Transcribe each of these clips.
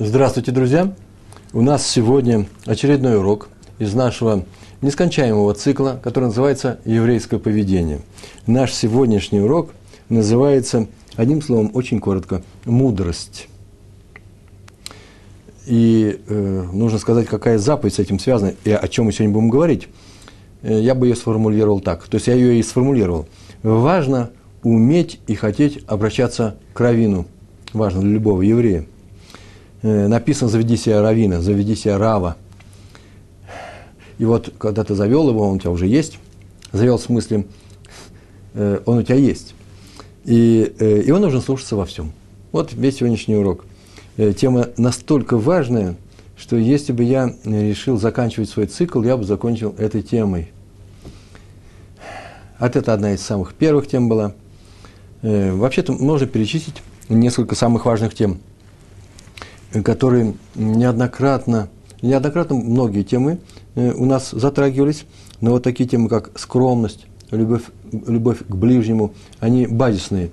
Здравствуйте, друзья! У нас сегодня очередной урок из нашего нескончаемого цикла, который называется «Еврейское поведение». Наш сегодняшний урок называется, одним словом, очень коротко, «Мудрость». И э, нужно сказать, какая заповедь с этим связана и о чем мы сегодня будем говорить. Э, я бы ее сформулировал так. То есть я ее и сформулировал. Важно уметь и хотеть обращаться к равину. Важно для любого еврея – написано «заведи себя равина», «заведи себя рава». И вот, когда ты завел его, он у тебя уже есть. Завел в смысле, э, он у тебя есть. И э, его нужно слушаться во всем. Вот весь сегодняшний урок. Тема настолько важная, что если бы я решил заканчивать свой цикл, я бы закончил этой темой. Вот это одна из самых первых тем была. Вообще-то можно перечислить несколько самых важных тем – которые неоднократно, неоднократно многие темы э, у нас затрагивались, но вот такие темы, как скромность, любовь, любовь к ближнему, они базисные.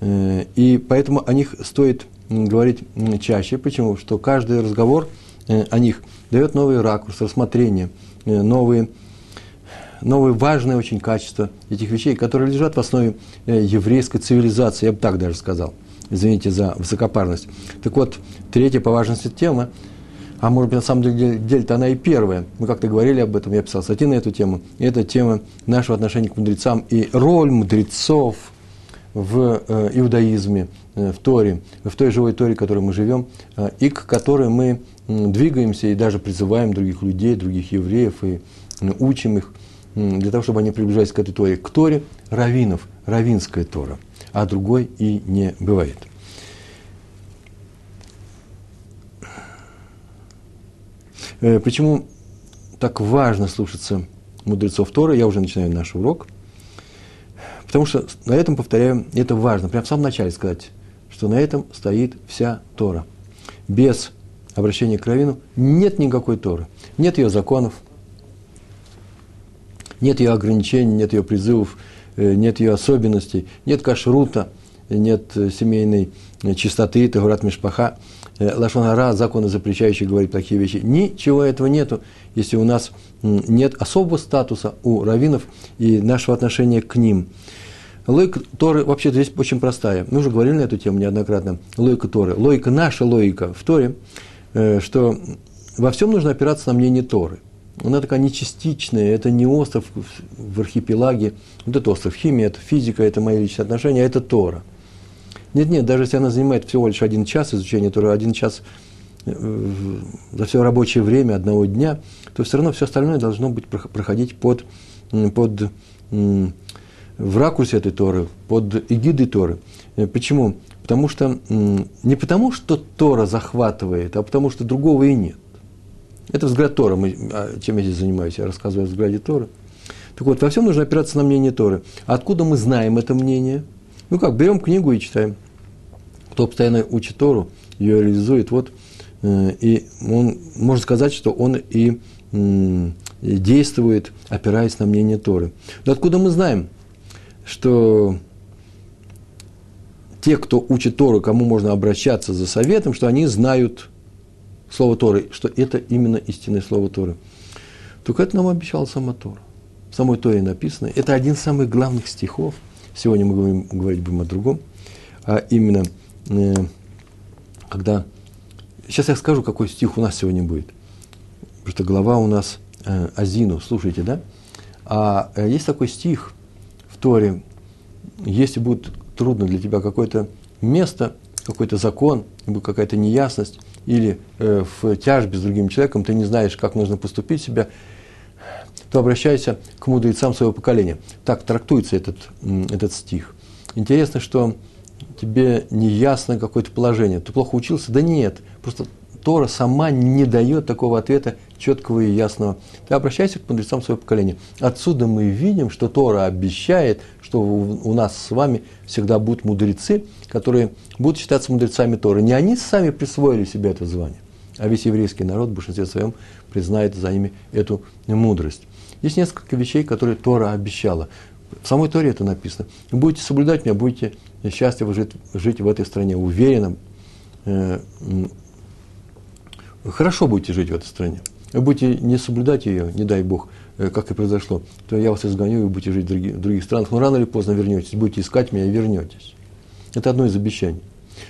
Э, и поэтому о них стоит говорить чаще. Почему? Что каждый разговор э, о них дает новый ракурс, рассмотрение, новые, новые важные очень качества этих вещей, которые лежат в основе еврейской цивилизации, я бы так даже сказал – извините за высокопарность. Так вот, третья по важности тема, а может быть, на самом деле, деле-то она и первая. Мы как-то говорили об этом, я писал статьи на эту тему. И это тема нашего отношения к мудрецам и роль мудрецов в э, иудаизме, э, в Торе, в той живой Торе, в которой мы живем, э, и к которой мы двигаемся и даже призываем других людей, других евреев и э, учим их для того, чтобы они приближались к этой Торе. К Торе раввинов, равинская Тора – а другой и не бывает. Э, почему так важно слушаться мудрецов Тора? Я уже начинаю наш урок. Потому что на этом, повторяю, это важно. Прямо в самом начале сказать, что на этом стоит вся Тора. Без обращения к Равину нет никакой Торы. Нет ее законов, нет ее ограничений, нет ее призывов, нет ее особенностей, нет кашрута, нет э, семейной э, чистоты, тагурат мишпаха, лашонара, законы, запрещающие говорить такие вещи. Ничего этого нету, если у нас нет особого статуса у раввинов и нашего отношения к ним. Логика Торы вообще здесь очень простая. Мы уже говорили на эту тему неоднократно. Логика Торы. Логика, наша логика в Торе, что во всем нужно опираться на мнение Торы – она такая не частичная, это не остров в архипелаге, вот это остров химия, это физика, это мои личные отношения, а это Тора. Нет, нет, даже если она занимает всего лишь один час изучения Торы, один час э, за все рабочее время одного дня, то все равно все остальное должно быть проходить под, под в ракурсе этой Торы, под эгидой Торы. Э, почему? Потому что не потому, что Тора захватывает, а потому что другого и нет. Это взгляд Тора. Мы, а чем я здесь занимаюсь? Я рассказываю о взгляде Торы. Так вот, во всем нужно опираться на мнение Торы. Откуда мы знаем это мнение? Ну как, берем книгу и читаем. Кто постоянно учит Тору, ее реализует, вот, э, и он, можно сказать, что он и действует, опираясь на мнение Торы. Но откуда мы знаем, что те, кто учит Тору, кому можно обращаться за советом, что они знают Слово Торы, что это именно истинное Слово Торы. Только это нам обещал сама Тора. В самой Торе написано. Это один из самых главных стихов. Сегодня мы говорим, говорить будем о другом. А именно, э, когда... Сейчас я скажу, какой стих у нас сегодня будет. Потому что глава у нас э, Азину, слушайте, да? А э, есть такой стих в Торе, если будет трудно для тебя какое-то место, какой-то закон, какая-то неясность, или э, в тяжбе с другим человеком, ты не знаешь, как нужно поступить себя, то обращайся к мудрецам своего поколения. Так трактуется этот, этот стих. Интересно, что тебе не ясно какое-то положение. Ты плохо учился? Да нет. Просто Тора сама не дает такого ответа четкого и ясного. Ты обращайся к мудрецам своего поколения. Отсюда мы видим, что Тора обещает, что у нас с вами всегда будут мудрецы, которые будут считаться мудрецами Торы. Не они сами присвоили себе это звание, а весь еврейский народ в большинстве своем признает за ними эту мудрость. Есть несколько вещей, которые Тора обещала. В самой Торе это написано. Будете соблюдать меня, будете счастливы жить, жить в этой стране, уверенно, э, хорошо будете жить в этой стране. Вы будете не соблюдать ее, не дай Бог, э, как и произошло, то я вас изгоню, и вы будете жить в других, в других странах. Но рано или поздно вернетесь, будете искать меня и вернетесь. Это одно из обещаний.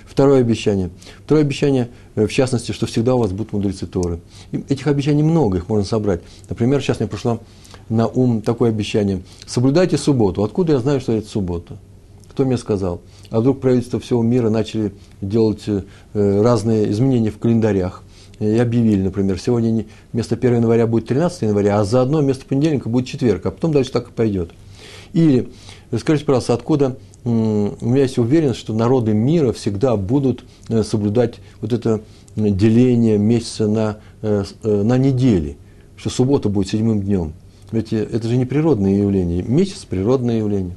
Второе обещание. Второе обещание, э, в частности, что всегда у вас будут мудрецы Торы. И этих обещаний много, их можно собрать. Например, сейчас мне пришло на ум такое обещание. Соблюдайте субботу. Откуда я знаю, что это суббота? Кто мне сказал? А вдруг правительство всего мира начали делать э, разные изменения в календарях и объявили, например, сегодня вместо 1 января будет 13 января, а заодно вместо понедельника будет четверг, а потом дальше так и пойдет. Или, скажите, пожалуйста, откуда у меня есть уверенность, что народы мира всегда будут э, соблюдать вот это деление месяца на, э, на недели, что суббота будет седьмым днем. Ведь это же не природное явление. Месяц – природное явление.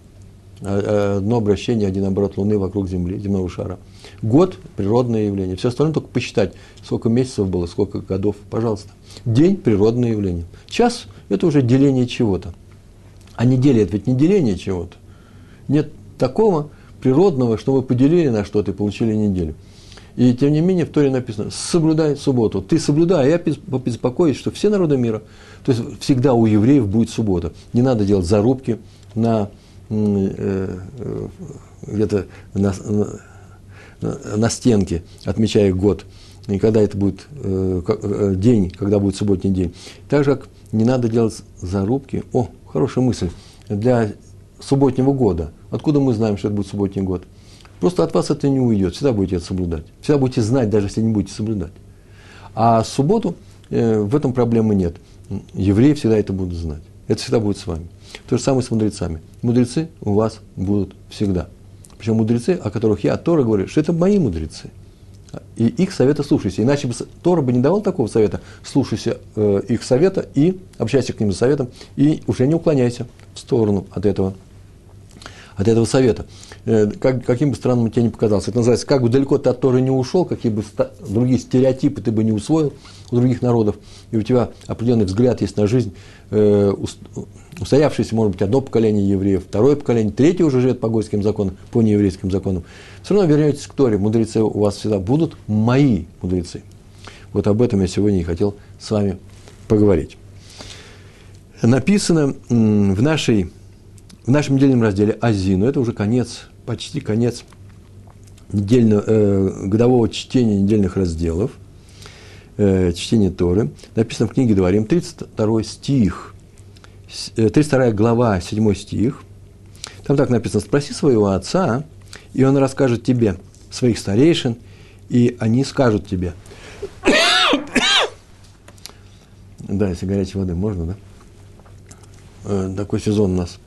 А, а одно обращение, один оборот Луны вокруг Земли, земного шара. Год – природное явление. Все остальное только посчитать, сколько месяцев было, сколько годов, пожалуйста. День – природное явление. Час – это уже деление чего-то. А неделя – это ведь не деление чего-то. Нет такого природного, что вы поделили на что-то и получили неделю. И тем не менее в Торе написано, соблюдай субботу. Ты соблюдай, а я побеспокоюсь, что все народы мира, то есть всегда у евреев будет суббота. Не надо делать зарубки на э, э, где-то на, на, на стенке, отмечая год. И когда это будет э, э, день, когда будет субботний день. Так же, как не надо делать зарубки. О, хорошая мысль. Для субботнего года. Откуда мы знаем, что это будет субботний год? Просто от вас это не уйдет, всегда будете это соблюдать. Всегда будете знать, даже если не будете соблюдать. А субботу э, в этом проблемы нет. Евреи всегда это будут знать. Это всегда будет с вами. То же самое с мудрецами. Мудрецы у вас будут всегда. Причем мудрецы, о которых я, Тора говорю, что это мои мудрецы. И их совета слушайся. Иначе бы Тора бы не давал такого совета. Слушайся э, их совета и общайся к ним за советом. И уже не уклоняйся в сторону от этого, от этого совета. Э, как, каким бы странным тебе не показалось. Это называется, как бы далеко ты от Торы не ушел, какие бы ста- другие стереотипы ты бы не усвоил у других народов, и у тебя определенный взгляд есть на жизнь, э, устоявшееся, может быть, одно поколение евреев, второе поколение, третье уже живет по гойским законам, по нееврейским законам. Все равно вернетесь к Торе, мудрецы у вас всегда будут мои мудрецы. Вот об этом я сегодня и хотел с вами поговорить. Написано в, нашей, в нашем недельном разделе Азину, это уже конец почти конец недельного, э, годового чтения недельных разделов, э, чтения Торы. Написано в книге Дворим, 32 стих, 32 э, глава, 7 стих. Там так написано, спроси своего отца, и он расскажет тебе своих старейшин, и они скажут тебе. да, если горячей воды можно, да? Э, такой сезон у нас –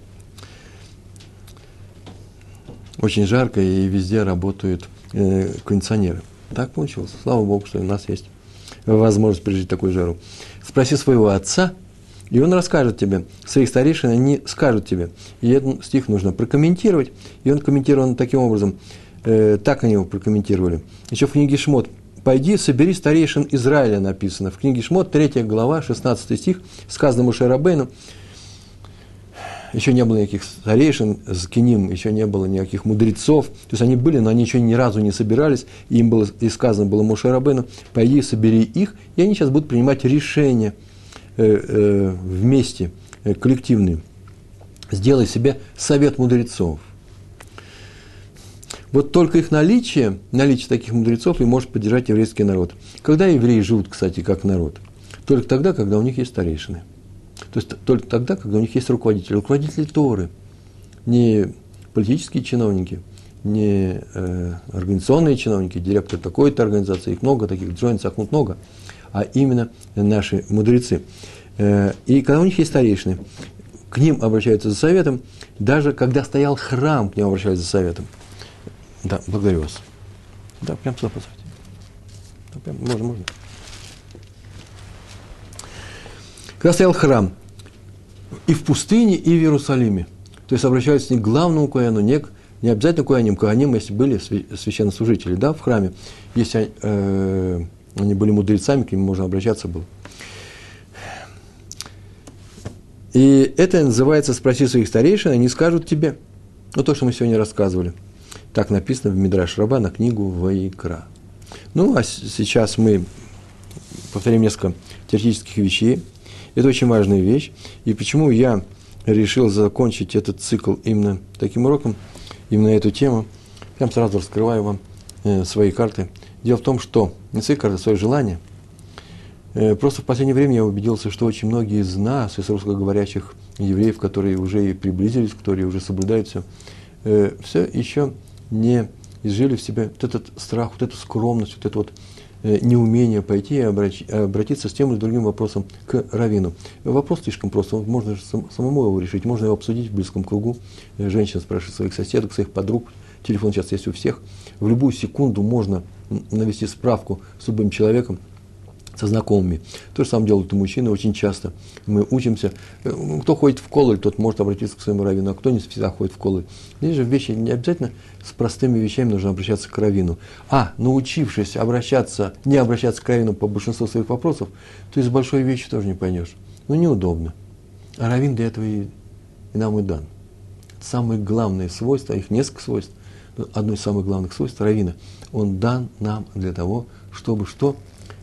очень жарко, и везде работают э, кондиционеры. Так получилось. Слава Богу, что у нас есть возможность пережить такую жару. Спроси своего отца, и он расскажет тебе, своих старейшин, они скажут тебе. И этот стих нужно прокомментировать. И он комментирован таким образом. Э, так они его прокомментировали. Еще в книге Шмот. «Пойди, собери старейшин Израиля» написано. В книге Шмот, 3 глава, 16 стих, сказано Муше Рабейну, еще не было никаких старейшин, с Киним еще не было никаких мудрецов. То есть они были, но они еще ни разу не собирались. И им было и сказано было Моше Рабену, пойди, собери их, и они сейчас будут принимать решения э, э, вместе, э, коллективные. Сделай себе совет мудрецов. Вот только их наличие, наличие таких мудрецов и может поддержать еврейский народ. Когда евреи живут, кстати, как народ? Только тогда, когда у них есть старейшины. То есть только тогда, когда у них есть руководители. Руководители Торы, не политические чиновники, не э, организационные чиновники, директор такой-то организации, их много, таких Джойн Сахмут много, а именно наши мудрецы. Э, и когда у них есть старейшины, к ним обращаются за советом, даже когда стоял храм, к ним обращаются за советом. Да, благодарю вас. Да, прям сюда поставьте. Да, прям, можно, можно. Когда стоял храм, и в пустыне, и в Иерусалиме. То есть обращаются не к главному Кояну, не, к, не обязательно к Кояним, Кояним, если были священнослужители, да, в храме, если э, они были мудрецами, к ним можно обращаться было. И это называется «спроси своих старейшин, они скажут тебе». Ну, то, что мы сегодня рассказывали. Так написано в Мидраш Раба на книгу Ваикра. Ну, а сейчас мы повторим несколько теоретических вещей. Это очень важная вещь. И почему я решил закончить этот цикл именно таким уроком, именно эту тему, прям сразу раскрываю вам э, свои карты. Дело в том, что не свои карты, а свои желания. Э, просто в последнее время я убедился, что очень многие из нас, из русскоговорящих евреев, которые уже и приблизились, которые уже соблюдают все, э, все еще не изжили в себе вот этот страх, вот эту скромность, вот это вот неумение пойти и обратиться с тем или другим вопросом к равину. Вопрос слишком прост, можно же самому его решить, можно его обсудить в близком кругу. Э, женщина спрашивает своих соседок, своих подруг, телефон сейчас есть у всех. В любую секунду можно навести справку с любым человеком, со знакомыми. То же самое делают и мужчины очень часто. Мы учимся. Э, кто ходит в колы, тот может обратиться к своему раввину, а кто не всегда ходит в колы. Здесь же вещи не обязательно с простыми вещами нужно обращаться к раввину. А, научившись обращаться, не обращаться к раввину по большинству своих вопросов, то из большой вещи тоже не поймешь. Ну, неудобно. А раввин для этого и, и нам и дан. Самые главные свойства, их несколько свойств, одно из самых главных свойств равина, он дан нам для того, чтобы что?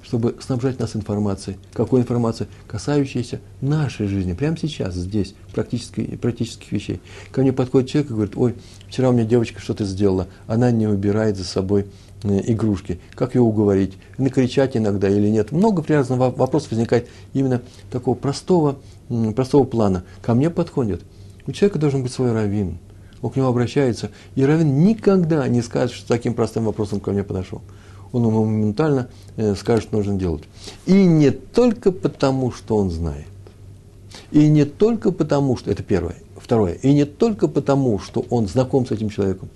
Чтобы снабжать нас информацией. Какой информацией? Касающейся нашей жизни, прямо сейчас, здесь, практических, практических вещей. Ко мне подходит человек и говорит, ой, вчера у меня девочка что-то сделала, она не убирает за собой э, игрушки. Как ее уговорить? Накричать иногда или нет? Много разных вопросов возникает именно такого простого, простого плана. Ко мне подходит. У человека должен быть свой раввин. Он к нему обращается, и раввин никогда не скажет, что таким простым вопросом ко мне подошел он ему моментально э, скажет, что нужно делать. И не только потому, что он знает. И не только потому, что... Это первое. Второе. И не только потому, что он знаком с этим человеком.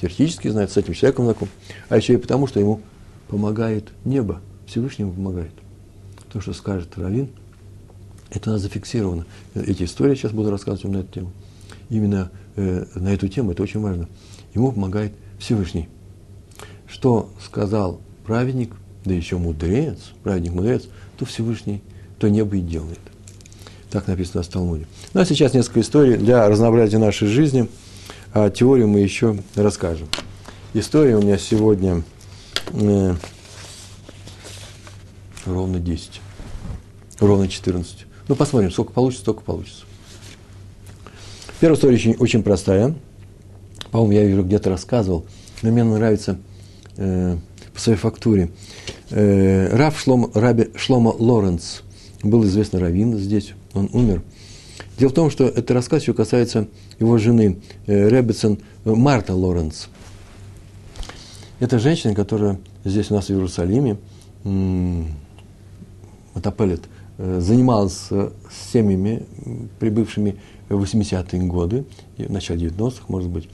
Теоретически знает, с этим человеком знаком. А еще и потому, что ему помогает небо. Всевышний ему помогает. То, что скажет Равин, это у нас зафиксировано. Эти истории сейчас буду рассказывать вам на эту тему. Именно э, на эту тему это очень важно. Ему помогает Всевышний что сказал праведник, да еще мудрец, праведник-мудрец, то Всевышний, то небо и делает. Так написано в Талмуде. Ну, а сейчас несколько историй для разнообразия нашей жизни. А теорию мы еще расскажем. История у меня сегодня э, ровно 10. Ровно 14. Ну, посмотрим, сколько получится, столько получится. Первая история очень, очень простая. По-моему, я ее где-то рассказывал. Но мне нравится – э, по своей фактуре. Э, Рав Раби Шлома Лоренц был известный раввин здесь, он умер. Дело в том, что это рассказ еще касается его жены э, Ребетсон э, Марта Лоренц. Это женщина, которая здесь у нас в Иерусалиме, Матапелет, занималась э, семьями, прибывшими в 80-е годы, в начале 90-х, может быть,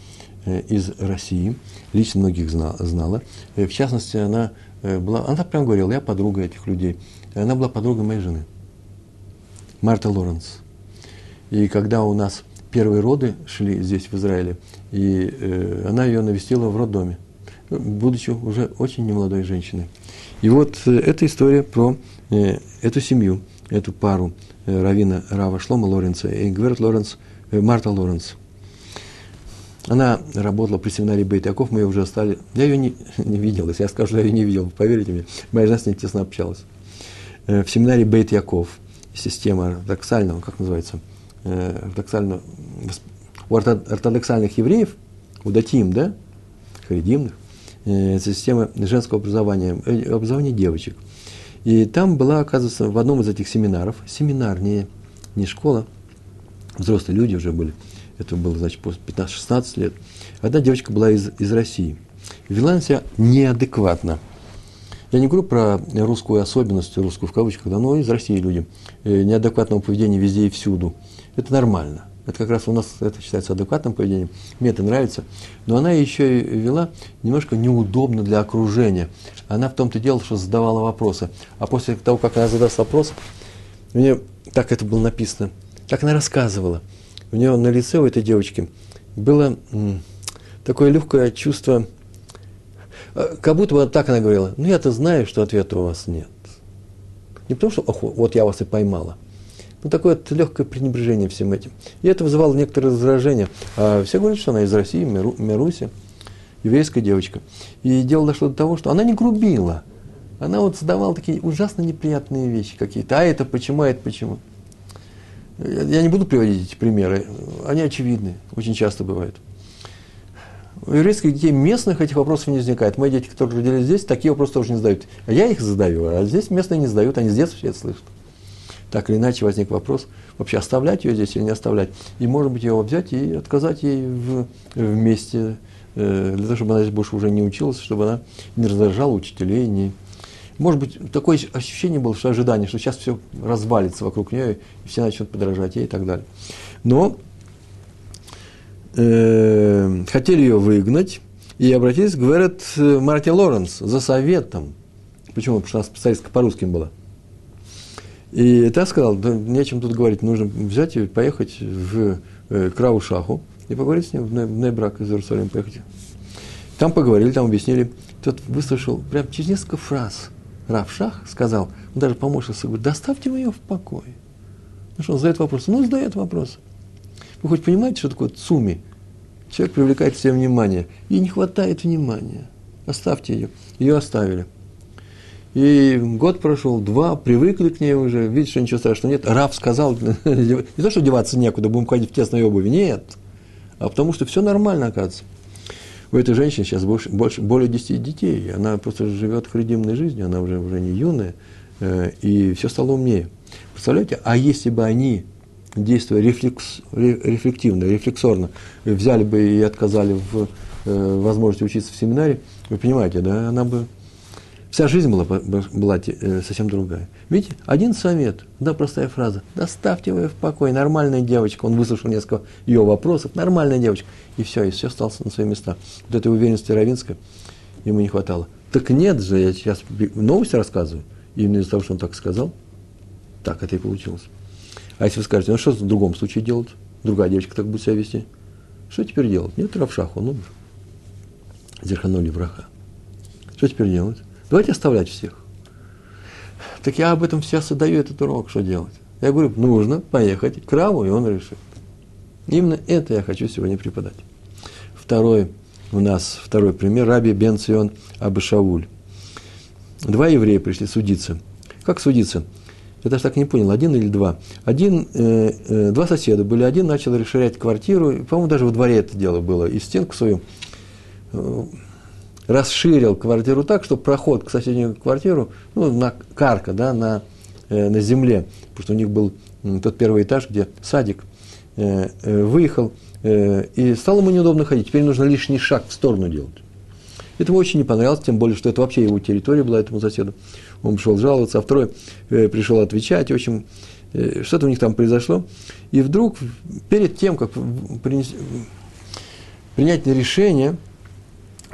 из России, лично многих знала. Э, в частности, она э, была, она прям говорила, я подруга этих людей. Она была подругой моей жены, Марта Лоренс. И когда у нас первые роды шли здесь, в Израиле, и э, она ее навестила в роддоме, будучи уже очень немолодой женщиной. И вот э, эта история про э, эту семью, эту пару э, Равина Рава Шлома Лоренца и Гверт Лоренц, э, Марта Лоренц – она работала при семинаре Бейт Яков, мы ее уже стали. Я ее не, не видел, если я скажу, что я ее не видел, поверьте мне, моя жена с ней тесно общалась. Э, в семинаре Бейт Яков, система ортодоксального, как называется, э, ортодоксального, у ортодоксальных евреев, у датим, да, харидимных, э, система женского образования, образования девочек. И там была, оказывается, в одном из этих семинаров, семинар, не, не школа, взрослые люди уже были – это было, значит, после 15-16 лет, одна девочка была из, из России. Вела она себя неадекватно. Я не говорю про русскую особенность, русскую в кавычках, да, но из России люди. Э, неадекватного поведения везде и всюду. Это нормально. Это как раз у нас это считается адекватным поведением. Мне это нравится. Но она еще и вела немножко неудобно для окружения. Она в том-то дело, что задавала вопросы. А после того, как она задаст вопрос, мне так это было написано, так она рассказывала – у нее на лице у этой девочки было такое легкое чувство, э, как будто бы так она говорила, ну я-то знаю, что ответа у вас нет. Не потому что, ох, вот я вас и поймала. Ну, такое вот легкое пренебрежение всем этим. И это вызывало некоторое раздражение. А все говорят, что она из России, Миру, Мируси, еврейская девочка. И дело дошло до того, что она не грубила. она вот задавала такие ужасно неприятные вещи какие-то. А это почему, а это почему. Я не буду приводить эти примеры, они очевидны, очень часто бывают. У еврейских детей местных этих вопросов не возникает. Мои дети, которые родились здесь, такие вопросы тоже не задают. А я их задаю, а здесь местные не задают, они с детства все это слышат. Так или иначе возник вопрос, вообще оставлять ее здесь или не оставлять. И, может быть, ее взять и отказать ей вместе, э, для того, чтобы она здесь больше уже не училась, чтобы она не раздражала учителей, не, может быть, такое ощущение было, что ожидание, что сейчас все развалится вокруг нее, и все начнут подражать ей и так далее. Но э, хотели ее выгнать, и обратились, говорят, Марти Лоренс за советом. Почему? Потому что она специалистка по русским была. И та сказал, да нечем тут говорить, нужно взять и поехать в э, Крау Шаху и поговорить с ним в Нейбрак из Иерусалима поехать. Там поговорили, там объяснили. Тот выслушал прям через несколько фраз – Равшах сказал, он даже помощился, говорит, доставьте вы ее в покое. Ну что, он задает вопрос? Ну, задает вопрос. Вы хоть понимаете, что такое цуми? Человек привлекает себе внимание. Ей не хватает внимания. Оставьте ее. Ее оставили. И год прошел, два, привыкли к ней уже, видишь, что ничего страшного нет. Рав сказал, не то, что деваться некуда, будем ходить в тесной обуви, нет. А потому что все нормально, оказывается у этой женщины сейчас больше, больше, более 10 детей. Она просто живет хридимной жизнью, она уже, уже не юная, э, и все стало умнее. Представляете, а если бы они, действуя рефлекс, рефлективно, рефлексорно, взяли бы и отказали в э, возможности учиться в семинаре, вы понимаете, да, она бы Вся жизнь была, была э, совсем другая. Видите, один совет, да, простая фраза. Доставьте его в покой, нормальная девочка. Он выслушал несколько ее вопросов, нормальная девочка. И все, и все осталось на свои места. Вот этой уверенности Равинска ему не хватало. Так нет же, я сейчас новости рассказываю. Именно из-за того, что он так сказал, так это и получилось. А если вы скажете, ну что в другом случае делать? Другая девочка так будет себя вести. Что теперь делать? Нет, Равшах, он умер. Зерханули враха. Что теперь делать? Давайте оставлять всех. Так я об этом сейчас и даю этот урок, что делать. Я говорю, нужно поехать к Раву, и он решит. Именно это я хочу сегодня преподать. Второй у нас, второй пример, Раби Бен Цион Абышауль. Два еврея пришли судиться. Как судиться? Я даже так не понял, один или два. Один, э, э, два соседа были, один начал расширять квартиру, по-моему, даже во дворе это дело было, и стенку свою э, расширил квартиру так, что проход к соседнюю квартиру, ну, на карка, да, на, э, на земле, потому что у них был тот первый этаж, где садик, э, э, выехал, э, и стало ему неудобно ходить, теперь нужно лишний шаг в сторону делать. Это ему очень не понравилось, тем более, что это вообще его территория была этому соседу. Он пришел жаловаться, а второй э, пришел отвечать, в общем, э, что-то у них там произошло. И вдруг, перед тем, как принес, принять решение,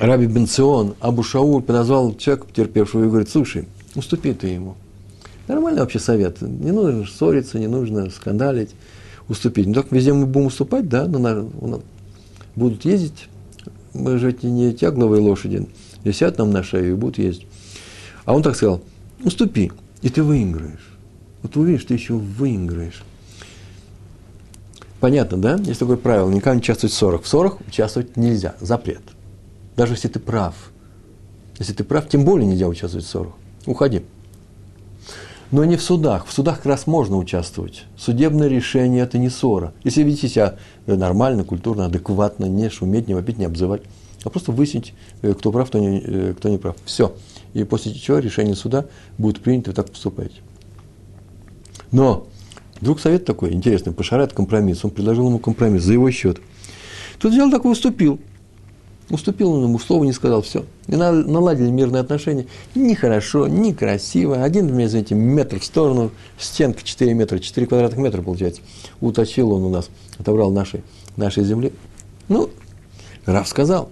Раби Бенцион, Абу Шауль подозвал человека, потерпевшего, и говорит, слушай, уступи ты ему. Нормальный вообще совет. Не нужно ссориться, не нужно скандалить, уступить. Ну, так везде мы будем уступать, да, но на, будут ездить. Мы же эти не тягловые лошади. Висят нам на шею и будут ездить. А он так сказал, уступи, и ты выиграешь. Вот увидишь, ты еще выиграешь. Понятно, да? Есть такое правило, никогда не участвовать в ссорах. В ссорах участвовать нельзя, запрет даже если ты прав. Если ты прав, тем более нельзя участвовать в ссорах. Уходи. Но не в судах. В судах как раз можно участвовать. Судебное решение – это не ссора. Если ведите себя нормально, культурно, адекватно, не шуметь, не вопить, не обзывать, а просто выяснить, э, кто прав, кто не, э, кто не прав. Все. И после чего решение суда будет принято, вы так поступаете. Но вдруг совет такой интересный, Пашарат компромисс. Он предложил ему компромисс за его счет. Тут взял такой уступил – Уступил он ему, слова не сказал, все. И наладили мирные отношения. Ни хорошо, ни красиво. Один, извините, метр в сторону, стенка 4 метра, 4 квадратных метра получается. Уточил он у нас, отобрал нашей, нашей земли. Ну, Раф сказал.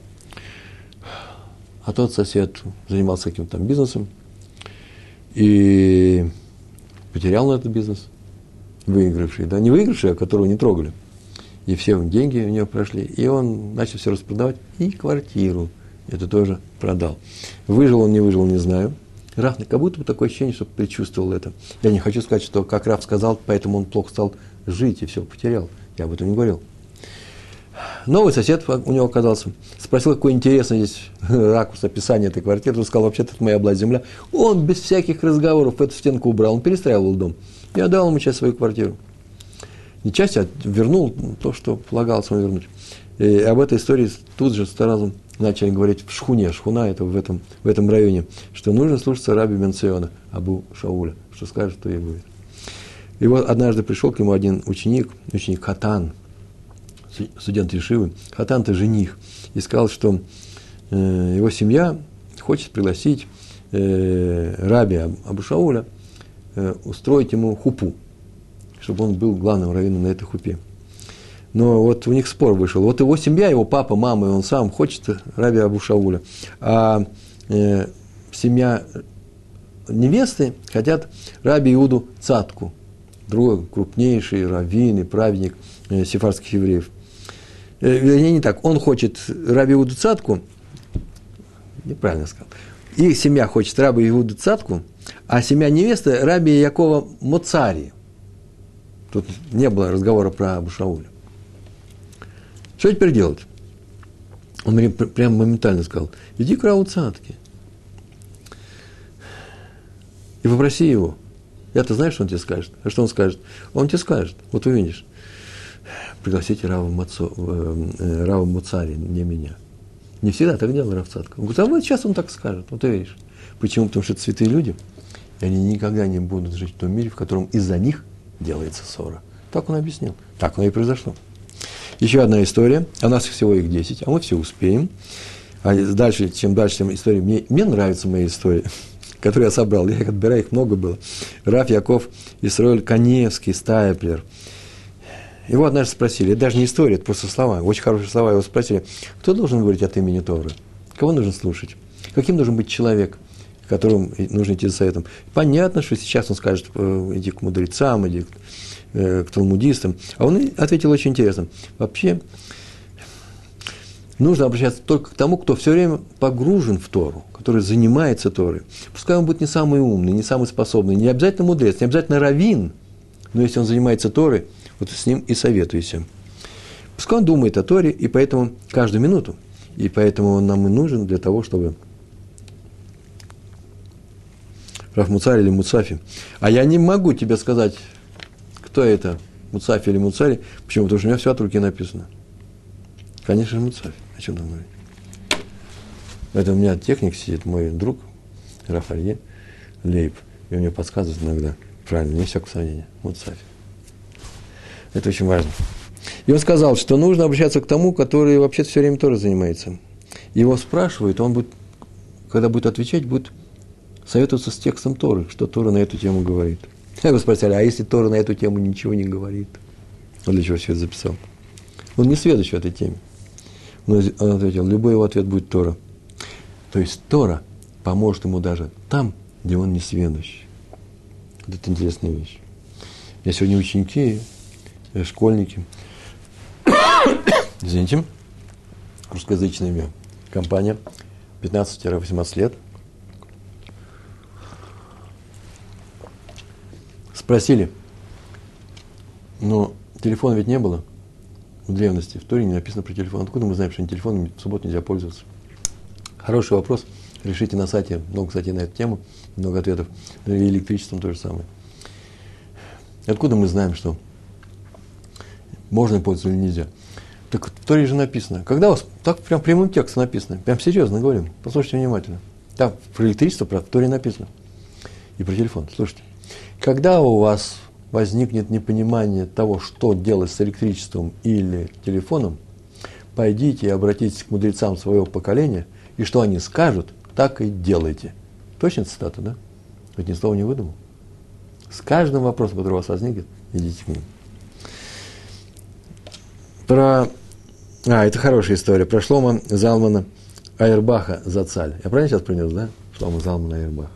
А тот сосед занимался каким-то там бизнесом и потерял на этот бизнес, выигравший, да, не выигравший, а которого не трогали и все деньги у него прошли, и он начал все распродавать, и квартиру это тоже продал. Выжил он, не выжил, не знаю. Раф, как будто бы такое ощущение, что предчувствовал это. Я не хочу сказать, что как Раф сказал, поэтому он плохо стал жить и все потерял. Я об этом не говорил. Новый сосед у него оказался. Спросил, какой интересный здесь ракурс описания этой квартиры. Он сказал, вообще-то это моя была земля. Он без всяких разговоров эту стенку убрал. Он перестраивал дом. Я дал ему часть свою квартиру. Не часть, а вернул то, что полагалось ему вернуть. И об этой истории тут же сразу начали говорить в Шхуне, Шхуна это в этом, в этом районе, что нужно слушаться раби Бенциона, Абу Шауля, что скажет, то и будет. И вот однажды пришел к нему один ученик, ученик Хатан, студент Ешивы, Хатан – это жених, и сказал, что э, его семья хочет пригласить э, раби Абушауля э, устроить ему хупу, чтобы он был главным раввином на этой хупе. Но вот у них спор вышел. Вот его семья, его папа, мама, и он сам хочет раби Абушауля. А э, семья невесты хотят раби Иуду Цатку, другой крупнейший раввин и праведник э, сефарских евреев – Э, вернее, не так, он хочет Раби Иуду Цатку, неправильно сказал, их семья хочет Раби Иуду Цатку, а семья невесты Раби Якова Моцари. Тут не было разговора про Абу Шауля. Что теперь делать? Он мне прямо моментально сказал, иди к Раву Цатке и попроси его. Я-то знаю, что он тебе скажет. А что он скажет? Он тебе скажет. Вот увидишь пригласите Рава, Мацо, э, э, Рава Муцари, не меня. Не всегда так делал Рав Цатка. Он говорит, а вот сейчас он так скажет, вот видишь. Почему? Потому что это святые люди, и они никогда не будут жить в том мире, в котором из-за них делается ссора. Так он объяснил. Так оно и произошло. Еще одна история. А у нас всего их 10, а мы все успеем. А дальше, чем дальше, тем история. Мне, мне нравятся мои истории, которые я собрал. Я их отбираю, их много было. Раф Яков Исроэль Каневский, Стайплер – его однажды спросили, это даже не история, это просто слова, очень хорошие слова, его спросили, кто должен говорить от имени Торы? Кого нужно слушать? Каким должен быть человек, которому нужно идти за советом? Понятно, что сейчас он скажет, э, иди к мудрецам, иди к, э, к талмудистам. А он ответил очень интересно. Вообще, нужно обращаться только к тому, кто все время погружен в Тору, который занимается Торой. Пускай он будет не самый умный, не самый способный, не обязательно мудрец, не обязательно раввин, но если он занимается Торой – вот с ним и советуйся. Пускай он думает о Торе, и поэтому каждую минуту. И поэтому он нам и нужен для того, чтобы Раф Муцарь или Муцафи. А я не могу тебе сказать, кто это, Муцафи или Муцари. Почему? Потому что у меня все от руки написано. Конечно же, Муцафи. О чем там говорить? Это у меня техник сидит, мой друг Рафалье Лейб. И он мне подсказывает иногда. Правильно, не всякого сомнения. Муцафи. Это очень важно. И он сказал, что нужно обращаться к тому, который вообще все время тоже занимается. Его спрашивают, он будет, когда будет отвечать, будет советоваться с текстом Торы, что Тора на эту тему говорит. Я его спросили, а если Тора на эту тему ничего не говорит? Он для чего все это записал? Он не следующий в этой теме. Но он ответил, любой его ответ будет Тора. То есть Тора поможет ему даже там, где он не сведущий. Вот это интересная вещь. У меня сегодня ученики Э, школьники, извините, русскоязычная компания, 15-18 лет, спросили, но телефона ведь не было в древности, в Торе не написано про телефон. Откуда мы знаем, что телефоном в субботу нельзя пользоваться? Хороший вопрос. Решите на сайте, много статей на эту тему, много ответов. Ну и электричеством то же самое. Откуда мы знаем, что можно пользоваться или нельзя. Так в Торе же написано. Когда у вас, так прям прямым текстом написано, прям серьезно говорим, послушайте внимательно. Там про электричество, про Торе написано. И про телефон, слушайте. Когда у вас возникнет непонимание того, что делать с электричеством или телефоном, пойдите и обратитесь к мудрецам своего поколения, и что они скажут, так и делайте. Точно цитата, да? Ведь ни слова не выдумал. С каждым вопросом, который у вас возникнет, идите к ним. Про... А, это хорошая история. Про Шлома Залмана Айрбаха Зацаль. Я правильно сейчас принес, да? Шлома Залмана Айрбах.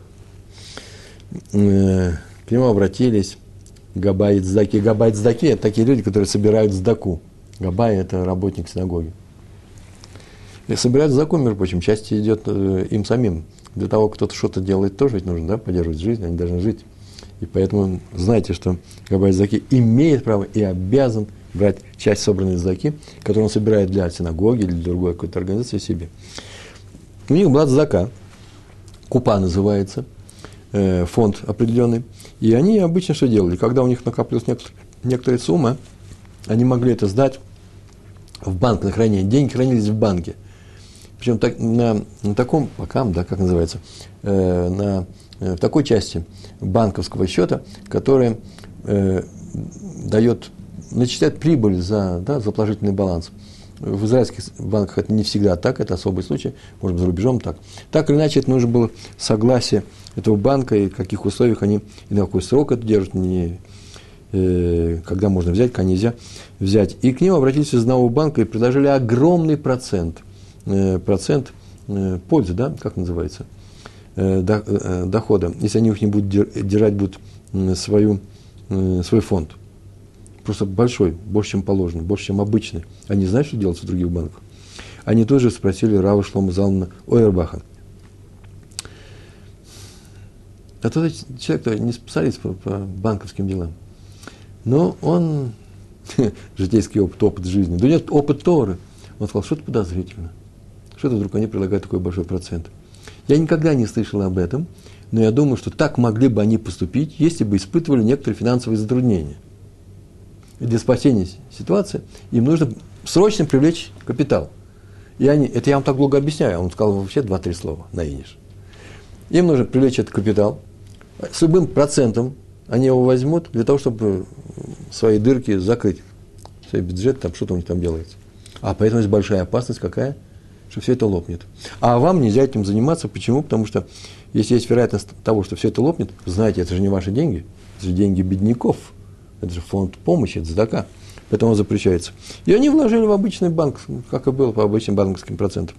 К нему обратились Габай Цдаки. Габай Цдаки – это такие люди, которые собирают сдаку. Габай – это работник синагоги. И собирают сдаку, между прочим, часть идет э, им самим. Для того, кто-то что-то делает, тоже ведь нужно, да, поддерживать жизнь, они должны жить. И поэтому знайте, что Габай Заки имеет право и обязан брать часть собранной задаки, которую он собирает для синагоги или другой какой-то организации себе. У них была задака, купа называется, э, фонд определенный, и они обычно что делали? Когда у них накапливалась некоторая, сумма, они могли это сдать в банк на хранение. Деньги хранились в банке. Причем так, на, на таком, пока, да, как называется, э, на, э, в такой части банковского счета, которая э, дает, начисляет прибыль за, да, за положительный баланс. В израильских банках это не всегда так, это особый случай, может быть, за рубежом так. Так или иначе, это нужно было согласие этого банка и в каких условиях они, и на какой срок это держат, не, э, когда можно взять, когда нельзя взять. И к ним обратились из одного банка и предложили огромный процент, э, процент э, пользы, да, как называется, э, до, э, дохода, если они их не будут держать будут свою, э, свой фонд. Просто большой, больше, чем положено, больше, чем обычный. Они знают, что делать в других банках. Они тоже спросили Рава Шлома Залмана Ойербаха. А тот человек, который не специалист по, по банковским делам, но он, житейский опыт, опыт жизни, да нет, опыт Торы, он сказал, что-то подозрительно. Что-то вдруг они предлагают такой большой процент. Я никогда не слышал об этом, но я думаю, что так могли бы они поступить, если бы испытывали некоторые финансовые затруднения. Для спасения ситуации им нужно срочно привлечь капитал. И они, это я вам так долго объясняю, он сказал вообще два-три слова на иниш. Им нужно привлечь этот капитал, с любым процентом они его возьмут для того, чтобы свои дырки закрыть, свой бюджет, там что-то у них там делается. А поэтому есть большая опасность какая? Что все это лопнет. А вам нельзя этим заниматься. Почему? Потому что если есть вероятность того, что все это лопнет, знаете, это же не ваши деньги, это же деньги бедняков. Это же фонд помощи, это задака. Поэтому он запрещается. И они вложили в обычный банк, как и было по обычным банковским процентам.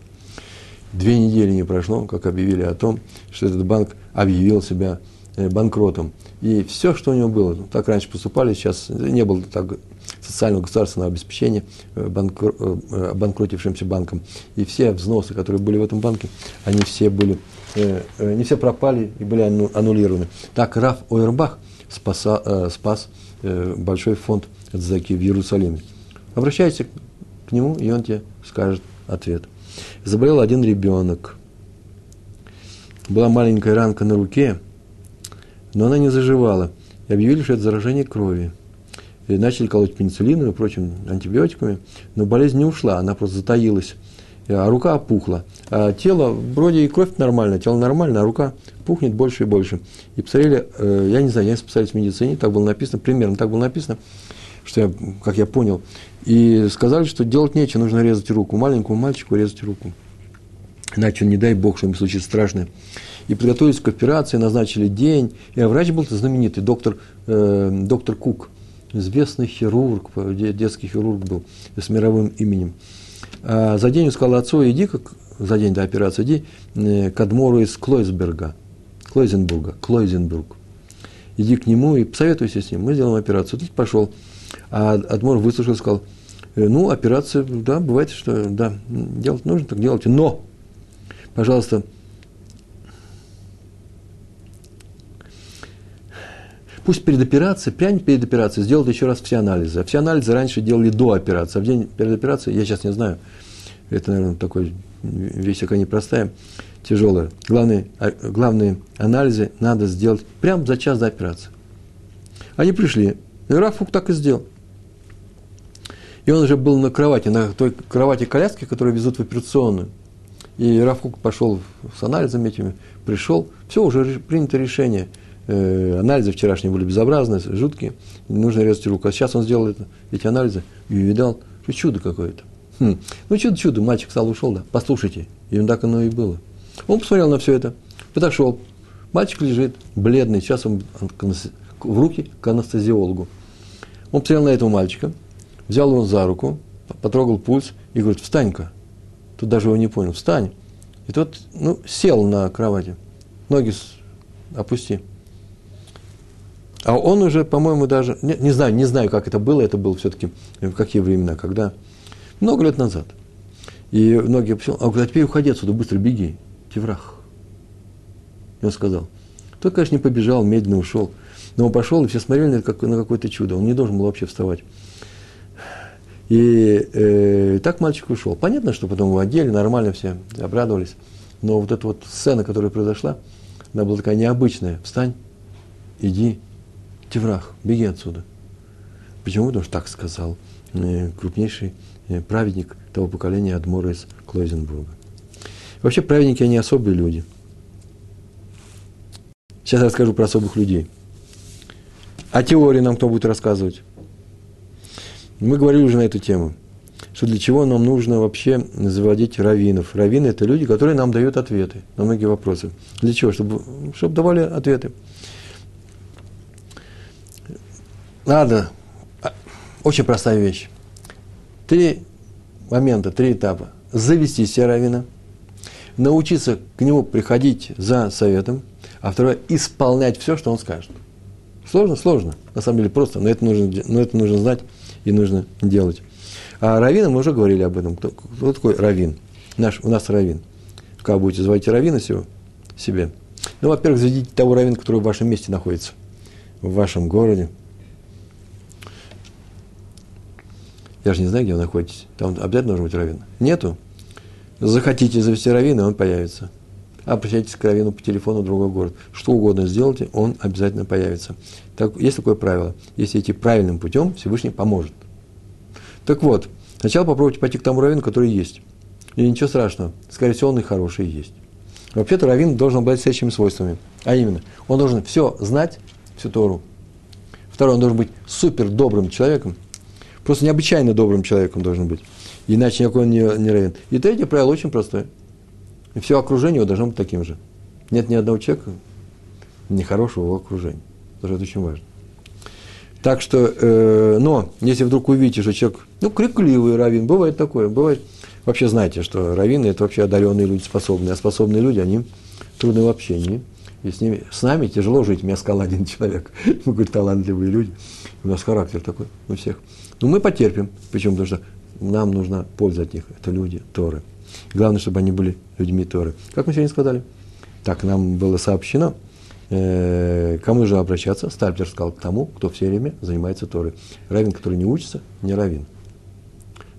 Две недели не прошло, как объявили о том, что этот банк объявил себя Э, банкротом. И все, что у него было, так раньше поступали, сейчас не было так социального государственного обеспечения э, банкро, э, банкротившимся банком. И все взносы, которые были в этом банке, они все были, не все пропали и были аннулированы. Так Раф Ойербах спаса, спас большой фонд Заки в Иерусалиме. Обращайся к нему, и он тебе скажет ответ. Заболел один ребенок. Была маленькая ранка на руке – но она не заживала. И объявили, что это заражение крови. И начали колоть пенициллином и прочим антибиотиками, но болезнь не ушла, она просто затаилась. А рука опухла. А тело, вроде и кровь нормальная, тело нормальное, а рука пухнет больше и больше. И посмотрели, э, я не знаю, я специалист в медицине, так было написано, примерно так было написано, что я, как я понял. И сказали, что делать нечего, нужно резать руку. Маленькому мальчику резать руку. Иначе, не дай бог, что-нибудь случится страшное и приготовились к операции, назначили день. И врач был знаменитый, доктор, э, доктор Кук, известный хирург, детский хирург был с мировым именем. А за день он сказал отцу, иди, как за день до операции, иди э, к Адмору из Клойсберга, Клойзенбурга, Клойзенбург. Иди к нему и посоветуйся с ним, мы сделаем операцию. Тут пошел, а Адмор выслушал сказал, «Э, ну, операция, да, бывает, что, да, делать нужно, так делайте, но, пожалуйста, Пусть перед операцией, прямо перед операцией сделают еще раз все анализы. А все анализы раньше делали до операции. А в день перед операцией, я сейчас не знаю, это, наверное, такой вещь такая непростая, тяжелая. Главные, а, главные анализы надо сделать прямо за час до операции. Они пришли, и Рафук так и сделал. И он уже был на кровати, на той кровати коляски, которую везут в операционную. И Рафук пошел с анализами этими, пришел, все, уже принято решение – анализы вчерашние были безобразные, жуткие, нужно резать руку. А сейчас он сделал это, эти анализы и видал, что чудо какое-то. Хм. Ну, чудо-чудо, мальчик стал ушел, да, послушайте. И так оно и было. Он посмотрел на все это, подошел, мальчик лежит, бледный, сейчас он в руки к анестезиологу. Он посмотрел на этого мальчика, взял его за руку, потрогал пульс и говорит, встань-ка. Тут даже его не понял, встань. И тот, ну, сел на кровати, ноги опусти. А он уже, по-моему, даже, не, не знаю, не знаю, как это было, это было все-таки в какие времена, когда, много лет назад. И многие посел, а говорят, теперь уходи отсюда, быстро беги, Теврах. И он сказал. Тот, конечно, не побежал, медленно ушел. Но он пошел, и все смотрели на, как, на какое-то чудо. Он не должен был вообще вставать. И э, так мальчик ушел. Понятно, что потом его одели, нормально все, обрадовались. Но вот эта вот сцена, которая произошла, она была такая необычная. Встань, иди, Теврах, беги отсюда. Почему? Потому что так сказал э, крупнейший э, праведник того поколения Адмора из Клойзенбурга. Вообще праведники, они особые люди. Сейчас расскажу про особых людей. А теории нам кто будет рассказывать? Мы говорили уже на эту тему, что для чего нам нужно вообще заводить раввинов. Раввины – это люди, которые нам дают ответы на многие вопросы. Для чего? Чтобы, чтобы давали ответы. Надо. А, очень простая вещь. Три момента, три этапа. Завести себе раввина, научиться к нему приходить за советом, а второе – исполнять все, что он скажет. Сложно? Сложно. На самом деле просто, но это нужно, но это нужно знать и нужно делать. А раввина, мы уже говорили об этом. Кто, кто такой раввин? Наш, у нас раввин. Как будете звать раввина себе? Ну, во-первых, заведите того раввина, который в вашем месте находится, в вашем городе. Я же не знаю, где вы находитесь. Там обязательно должен быть раввин. Нету. Захотите завести раввина, он появится. Обращайтесь к раввину по телефону другой город. Что угодно сделайте, он обязательно появится. Так, есть такое правило. Если идти правильным путем, Всевышний поможет. Так вот, сначала попробуйте пойти к тому раввину, который есть. И ничего страшного. Скорее всего, он и хороший есть. Вообще-то раввин должен обладать следующими свойствами. А именно, он должен все знать, всю Тору. Второе, он должен быть супер добрым человеком. Просто необычайно добрым человеком должен быть. Иначе никакой он не, не равен. И третье правило очень простое. И все окружение его должно быть таким же. Нет ни одного человека нехорошего в окружении. Даже это очень важно. Так что, э, но, если вдруг увидите, что человек, ну, крикливый раввин, бывает такое, бывает. Вообще знаете, что раввины – это вообще одаренные люди, способные. А способные люди, они трудны в общении. И с, ними, с нами тяжело жить. Меня сказал один человек. Мы, говорит, талантливые люди. У нас характер такой у всех. Но мы потерпим. Почему? Потому что нам нужна польза от них. Это люди, Торы. Главное, чтобы они были людьми Торы. Как мы сегодня сказали? Так нам было сообщено – э, кому нужно обращаться? Стальтер сказал к тому, кто все время занимается Торой. Равин, который не учится, не равин.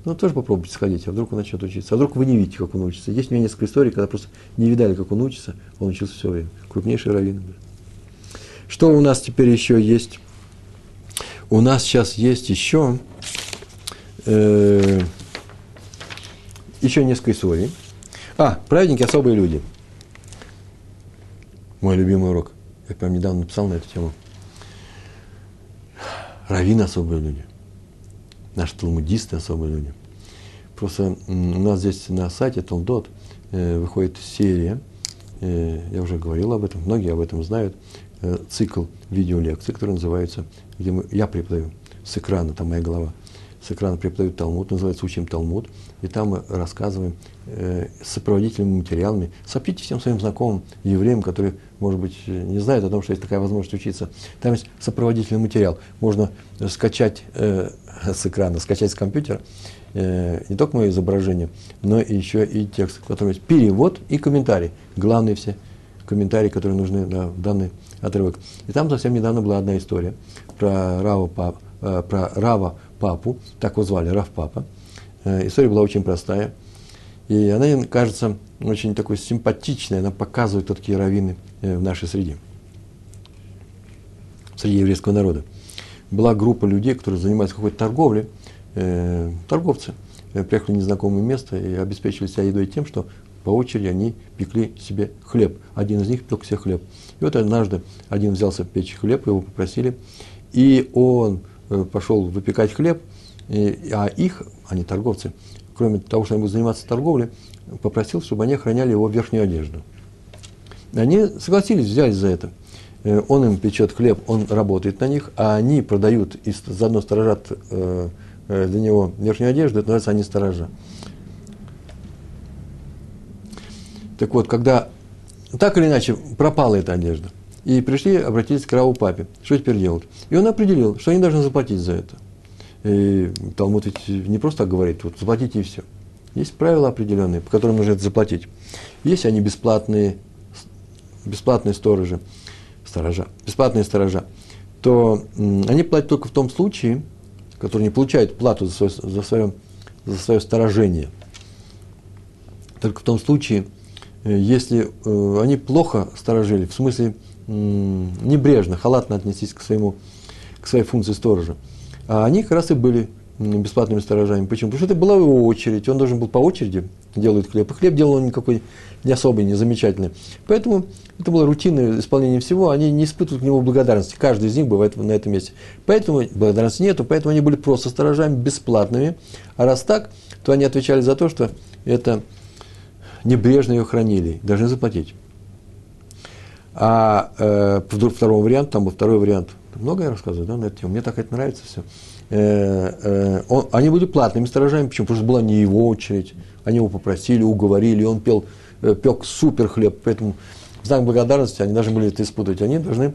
Ну, тоже попробуйте сходить, а вдруг он начнет учиться. А вдруг вы не видите, как он учится. Есть у меня несколько историй, когда просто не видали, как он учится, он учился все время. Крупнейший раввин. Что у нас теперь еще есть? У нас сейчас есть еще, э, еще несколько историй. А, праведники особые люди. Мой любимый урок. Я прям недавно написал на эту тему. Равины особые люди. Наши талмудисты особые люди. Просто у нас здесь на сайте Толдот э, выходит серия, э, я уже говорил об этом, многие об этом знают, цикл видеолекций, который называется, где мы, я преподаю с экрана, там моя голова, с экрана преподают Талмуд, называется «Учим Талмуд», и там мы рассказываем э, сопроводительными материалами. Сообщите всем своим знакомым евреям, которые, может быть, не знают о том, что есть такая возможность учиться. Там есть сопроводительный материал. Можно скачать э, с экрана, скачать с компьютера э, не только мое изображение, но еще и текст, в котором есть перевод и комментарий. Главные все комментарии, которые нужны на данный отрывок. И там совсем недавно была одна история про Рава, пап, э, про Рава Папу, так его звали, Рав Папа. Э, история была очень простая. И она, кажется, очень такой симпатичной. Она показывает, такие раввины э, в нашей среде. Среди еврейского народа. Была группа людей, которые занимаются какой-то торговлей. Э, торговцы. Э, приехали в незнакомое место и обеспечивали себя едой тем, что по очереди они пекли себе хлеб. Один из них пек себе хлеб. И вот однажды один взялся печь хлеб, его попросили, и он э, пошел выпекать хлеб, и, а их, они торговцы, кроме того, что они будут заниматься торговлей, попросил, чтобы они охраняли его верхнюю одежду. Они согласились, взялись за это. Э, он им печет хлеб, он работает на них, а они продают и заодно сторожат э, для него верхнюю одежду, это называется они сторожа. Так вот, когда так или иначе пропала эта одежда, и пришли, обратились к Раву папе, что теперь делать? И он определил, что они должны заплатить за это. И Талмуд ведь не просто так говорит, вот заплатите и все. Есть правила определенные, по которым нужно это заплатить. Если они бесплатные, бесплатные сторожи, сторожа, бесплатные сторожа, то они платят только в том случае, которые не получают плату за свое, за свое, за свое сторожение. Только в том случае, если э, они плохо сторожили, в смысле небрежно, халатно отнеслись к, своему, к своей функции сторожа, а они как раз и были бесплатными сторожами. Почему? Потому что это была его очередь, он должен был по очереди делать хлеб. И хлеб делал он никакой не особый, не замечательный. Поэтому это было рутинное исполнение всего, они не испытывают к нему благодарности. Каждый из них бывает на этом месте. Поэтому благодарности нету, поэтому они были просто сторожами, бесплатными. А раз так, то они отвечали за то, что это небрежно ее хранили, должны заплатить. А э, второй вариант, там был второй вариант, много я рассказываю, да, на эту тему, мне так это нравится все. Э, э, он, они были платными сторожами, почему? Потому что была не его очередь, они его попросили, уговорили, он пел, э, пек супер хлеб, поэтому в знак благодарности они должны были это испытывать, они должны,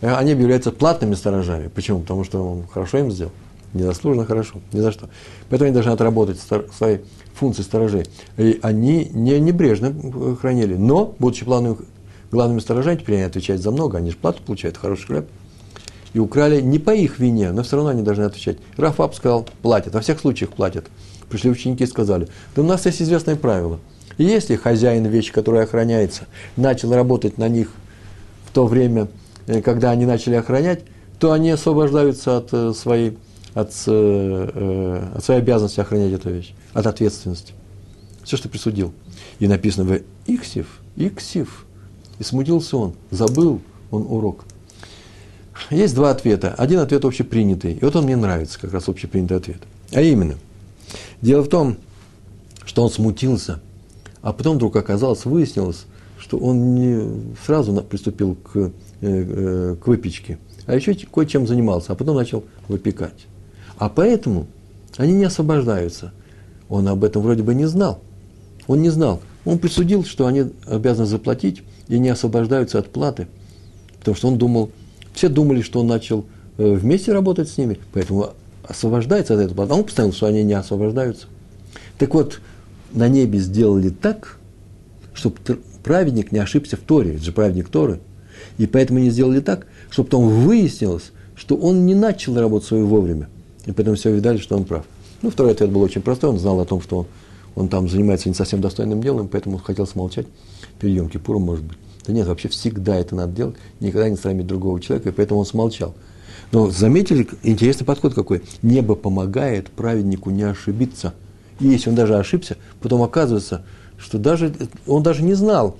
э, они являются платными сторожами. Почему? Потому что он хорошо им сделал, незаслуженно хорошо, ни за что. Поэтому они должны отработать свои функции сторожей. И они не небрежно хранили, но, будучи плановыми, главными сторожами, теперь они отвечают за много, они же плату получают, хороший хлеб – и украли не по их вине, но все равно они должны отвечать. Рафаб сказал, платят, во всех случаях платят. Пришли ученики и сказали, да у нас есть известное правило. Если хозяин вещи, которая охраняется, начал работать на них в то время, э, когда они начали охранять, то они освобождаются от э, своей, от, э, от своей обязанности охранять эту вещь, от ответственности. Все, что присудил. И написано в Иксив, Иксив. И смутился он, забыл он урок. Есть два ответа. Один ответ общепринятый. И вот он мне нравится, как раз общепринятый ответ. А именно, дело в том, что он смутился, а потом вдруг оказалось, выяснилось, что он не сразу приступил к, э, э, к выпечке, а еще кое-чем занимался, а потом начал выпекать. А поэтому они не освобождаются. Он об этом вроде бы не знал. Он не знал. Он присудил, что они обязаны заплатить и не освобождаются от платы, потому что он думал, все думали, что он начал э, вместе работать с ними, поэтому освобождается от этого. А он постановил, что они не освобождаются. Так вот, на небе сделали так, чтобы праведник не ошибся в Торе, это же праведник Торы. И поэтому они сделали так, чтобы потом выяснилось, что он не начал работать свою вовремя. И поэтому все видали, что он прав. Ну, второй ответ был очень простой. Он знал о том, что он, он там занимается не совсем достойным делом, поэтому хотел смолчать перед Йом Кипуром, может быть. Да нет, вообще всегда это надо делать, никогда не срамить другого человека, и поэтому он смолчал. Но заметили, интересный подход какой. Небо помогает праведнику не ошибиться. И если он даже ошибся, потом оказывается, что даже, он даже не знал,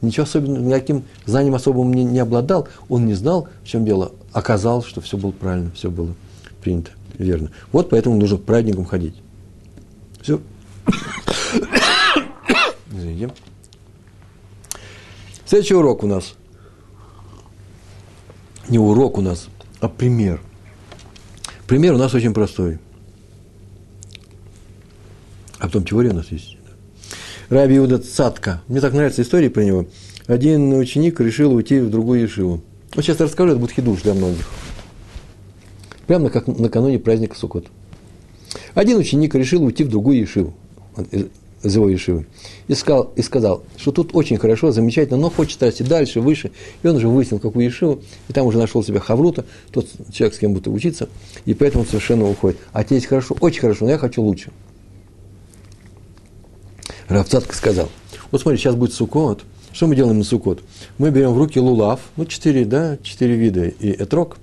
ничего особенного, никаким знанием особым не, не обладал, он не знал, в чем дело. Оказалось, что все было правильно, все было принято верно. Вот поэтому нужно к праведникам ходить. Все. Извините. Следующий урок у нас. Не урок у нас, а пример. Пример у нас очень простой. А потом теория у нас есть. Раби Иуда Цатка. Мне так нравится история про него. Один ученик решил уйти в другую Ешиву. Вот сейчас расскажу, это будет хидуш для многих. Прямо как накануне праздника Суккот. Один ученик решил уйти в другую Ешиву из его Ешивы, и сказал, и сказал, что тут очень хорошо, замечательно, но хочет расти дальше, выше. И он уже выяснил, какую Ешиву, и там уже нашел себя Хаврута, тот человек, с кем будет учиться, и поэтому совершенно уходит. А здесь хорошо, очень хорошо, но я хочу лучше. Равцатка сказал, вот смотри, сейчас будет сукот. Что мы делаем на сукот? Мы берем в руки лулав, ну, четыре, да, четыре вида и этрок,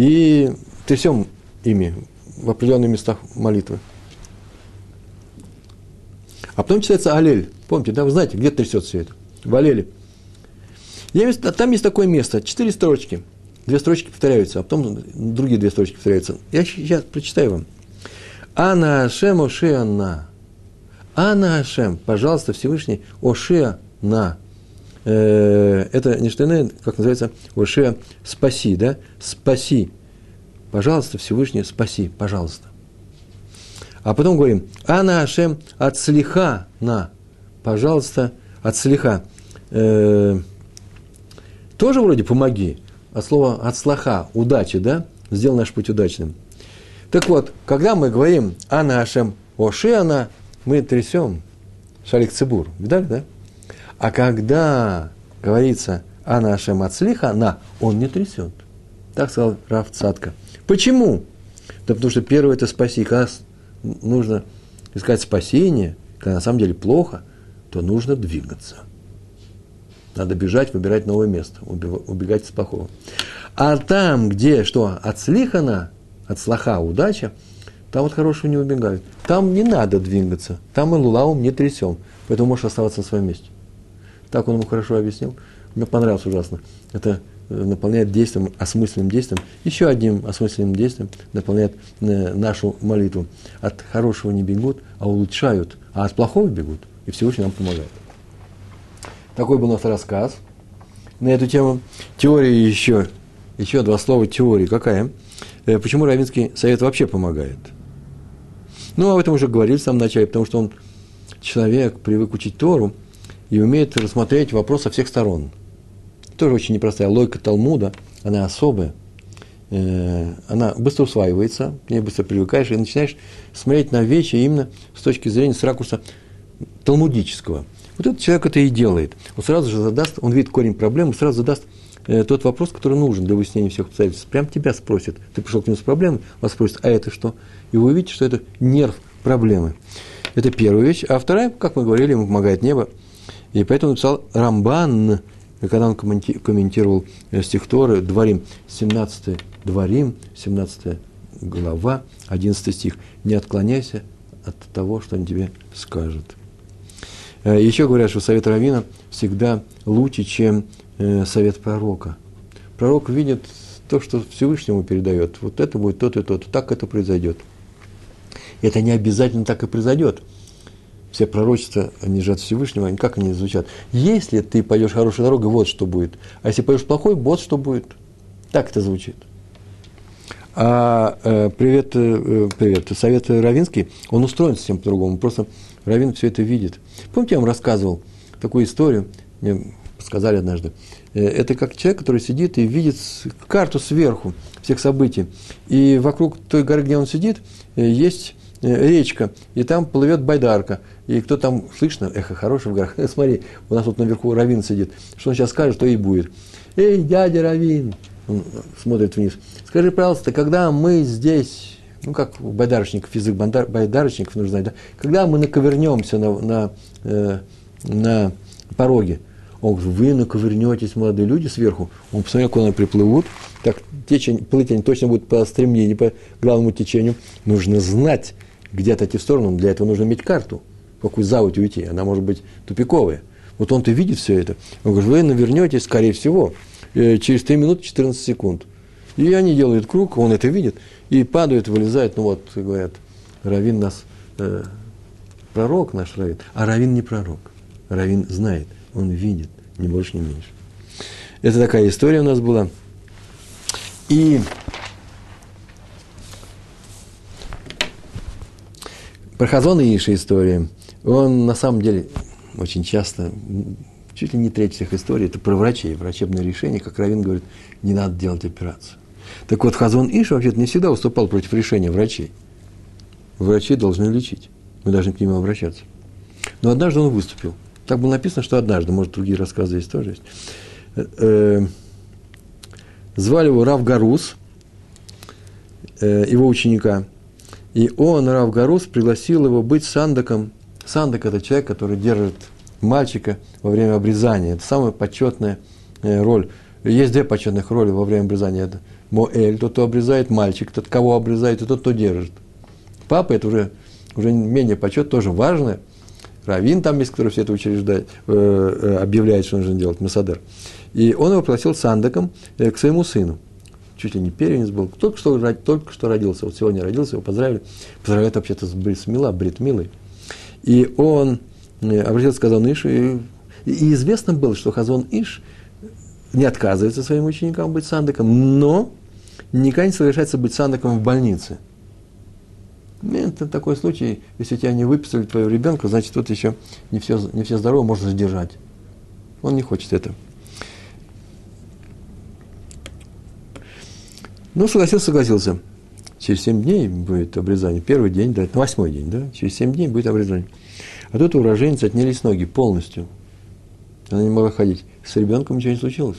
и трясем ими в определенных местах молитвы. А потом читается Алель. Помните, да, вы знаете, где трясет все это? В Алеле. Есть, там есть такое место, четыре строчки. Две строчки повторяются, а потом другие две строчки повторяются. Я сейчас прочитаю вам. Ана Ашем Ошеана. Ана Ашем, пожалуйста, Всевышний, Ошеана. Э, это не что иное, как называется, Ошеа, спаси, да? Спаси. Пожалуйста, Всевышний, спаси, пожалуйста. А потом говорим, Ана Ашем от слиха на. Пожалуйста, от слиха. Э, тоже вроде помоги. От слова от слаха, удачи, да? Сделай наш путь удачным. Так вот, когда мы говорим Ана Ашем Оши Ана, мы трясем шалик цибур. Видали, да? А когда говорится Ана Ашем от слиха на, он не трясет. Так сказал Раф Цатка. Почему? Да потому что первое – это спаси. Когда нужно искать спасение, когда на самом деле плохо, то нужно двигаться. Надо бежать, выбирать новое место, убегать из плохого. А там, где что, отслихана, от слаха удача, там вот хорошего не убегают. Там не надо двигаться, там и лулаум не трясем, поэтому можешь оставаться на своем месте. Так он ему хорошо объяснил. Мне понравилось ужасно. Это э, наполняет действием, осмысленным действием, еще одним осмысленным действием наполняет э, нашу молитву. От хорошего не бегут, а улучшают, а от плохого бегут, и Всевышний нам помогает. Такой был у нас рассказ на эту тему. Теория еще, еще два слова теории. Какая? Э, почему Равинский совет вообще помогает? Ну, об этом уже говорили в самом начале, потому что он человек, привык учить Тору и умеет рассмотреть вопрос со всех сторон. Тоже очень непростая логика Талмуда, она особая. Э, она быстро усваивается, к ней быстро привыкаешь и начинаешь смотреть на вещи именно с точки зрения, с ракурса талмудического. Вот этот человек это и делает. Он сразу же задаст, он видит корень проблемы, сразу задаст э, тот вопрос, который нужен для выяснения всех обстоятельств. Прям тебя спросит. Ты пришел к нему с проблемой, вас спросит, а это что? И вы увидите, что это нерв проблемы. Это первая вещь. А вторая, как мы говорили, ему помогает небо. И поэтому написал Рамбан, когда он комментировал э, стих Торы, Дворим, 17 Дворим, 17 глава, 11 стих. Не отклоняйся от того, что он тебе скажет. Э, Еще говорят, что совет Равина всегда лучше, чем э, совет пророка. Пророк видит то, что Всевышнему передает. Вот это будет то-то и то-то. Так это произойдет. Это не обязательно так и произойдет. Все пророчества, они же от Всевышнего, они как они звучат? Если ты пойдешь хорошей дорогой, вот что будет. А если пойдешь плохой, вот что будет. Так это звучит. А э, привет, э, привет, совет Равинский, он устроен совсем по-другому. Просто Равин все это видит. Помните, я вам рассказывал такую историю, мне сказали однажды. Э, это как человек, который сидит и видит карту сверху всех событий. И вокруг той горы, где он сидит, э, есть речка, и там плывет байдарка. И кто там, слышно, эхо хорошее в горах, смотри, у нас тут наверху Равин сидит. Что он сейчас скажет, то и будет. Эй, дядя Равин, он смотрит вниз. Скажи, пожалуйста, когда мы здесь, ну, как у байдарочников, язык байдарочников нужно знать, да? когда мы наковырнемся на, на, э, на пороге, он говорит, вы наковырнетесь, молодые люди, сверху. Он посмотрел, куда они приплывут. Так, течень, плыть они точно будут по стремлению, по главному течению. Нужно знать, где отойти в сторону. Для этого нужно иметь карту. Какую заводь уйти. Она может быть тупиковая. Вот он-то видит все это. Он говорит, вы навернетесь, скорее всего, э, через 3 минуты 14 секунд. И они делают круг, он это видит, и падают, вылезают. Ну вот, говорят, Равин нас, э, пророк наш Равин. А Равин не пророк. Равин знает – он видит, ни больше, ни меньше. Это такая история у нас была. И про Хазон и Иша история, он на самом деле очень часто, чуть ли не треть всех историй, это про врачей, врачебное решение, как Равин говорит, не надо делать операцию. Так вот, Хазон Иш вообще-то не всегда выступал против решения врачей. Врачи должны лечить, мы должны к ним обращаться. Но однажды он выступил – так было написано, что однажды, может, другие рассказы здесь тоже есть. Э, э, звали его Рав Гарус, э, его ученика. И он, Рав Гарус, пригласил его быть сандаком. Сандак – это человек, который держит мальчика во время обрезания. Это самая почетная роль. Есть две почетных роли во время обрезания. Это Моэль, тот, кто обрезает, мальчик, тот, кого обрезает, и тот, кто держит. Папа – это уже, уже менее почет, тоже важное – Равин там есть, который все это учреждает, э, э, объявляет, что нужно делать, Масадер. И он его пригласил сандаком э, к своему сыну. Чуть ли не первенец был. Только что, только что родился. Вот сегодня родился, его поздравили. Поздравляют вообще-то с Бритмила, Бритмилой. И он э, обратился к Хазон Ишу, и, и известно было, что Хазон Иш не отказывается своим ученикам быть сандаком, но никогда не соглашается быть сандаком в больнице – это такой случай, если тебя не выписали твоего ребенка, значит, тут еще не все, не все здоровы, можно задержать. Он не хочет этого. Ну, согласился, согласился. Через семь дней будет обрезание. Первый день, да, восьмой день, да, через семь дней будет обрезание. А тут у уроженец отнялись ноги полностью. Она не могла ходить. С ребенком ничего не случилось.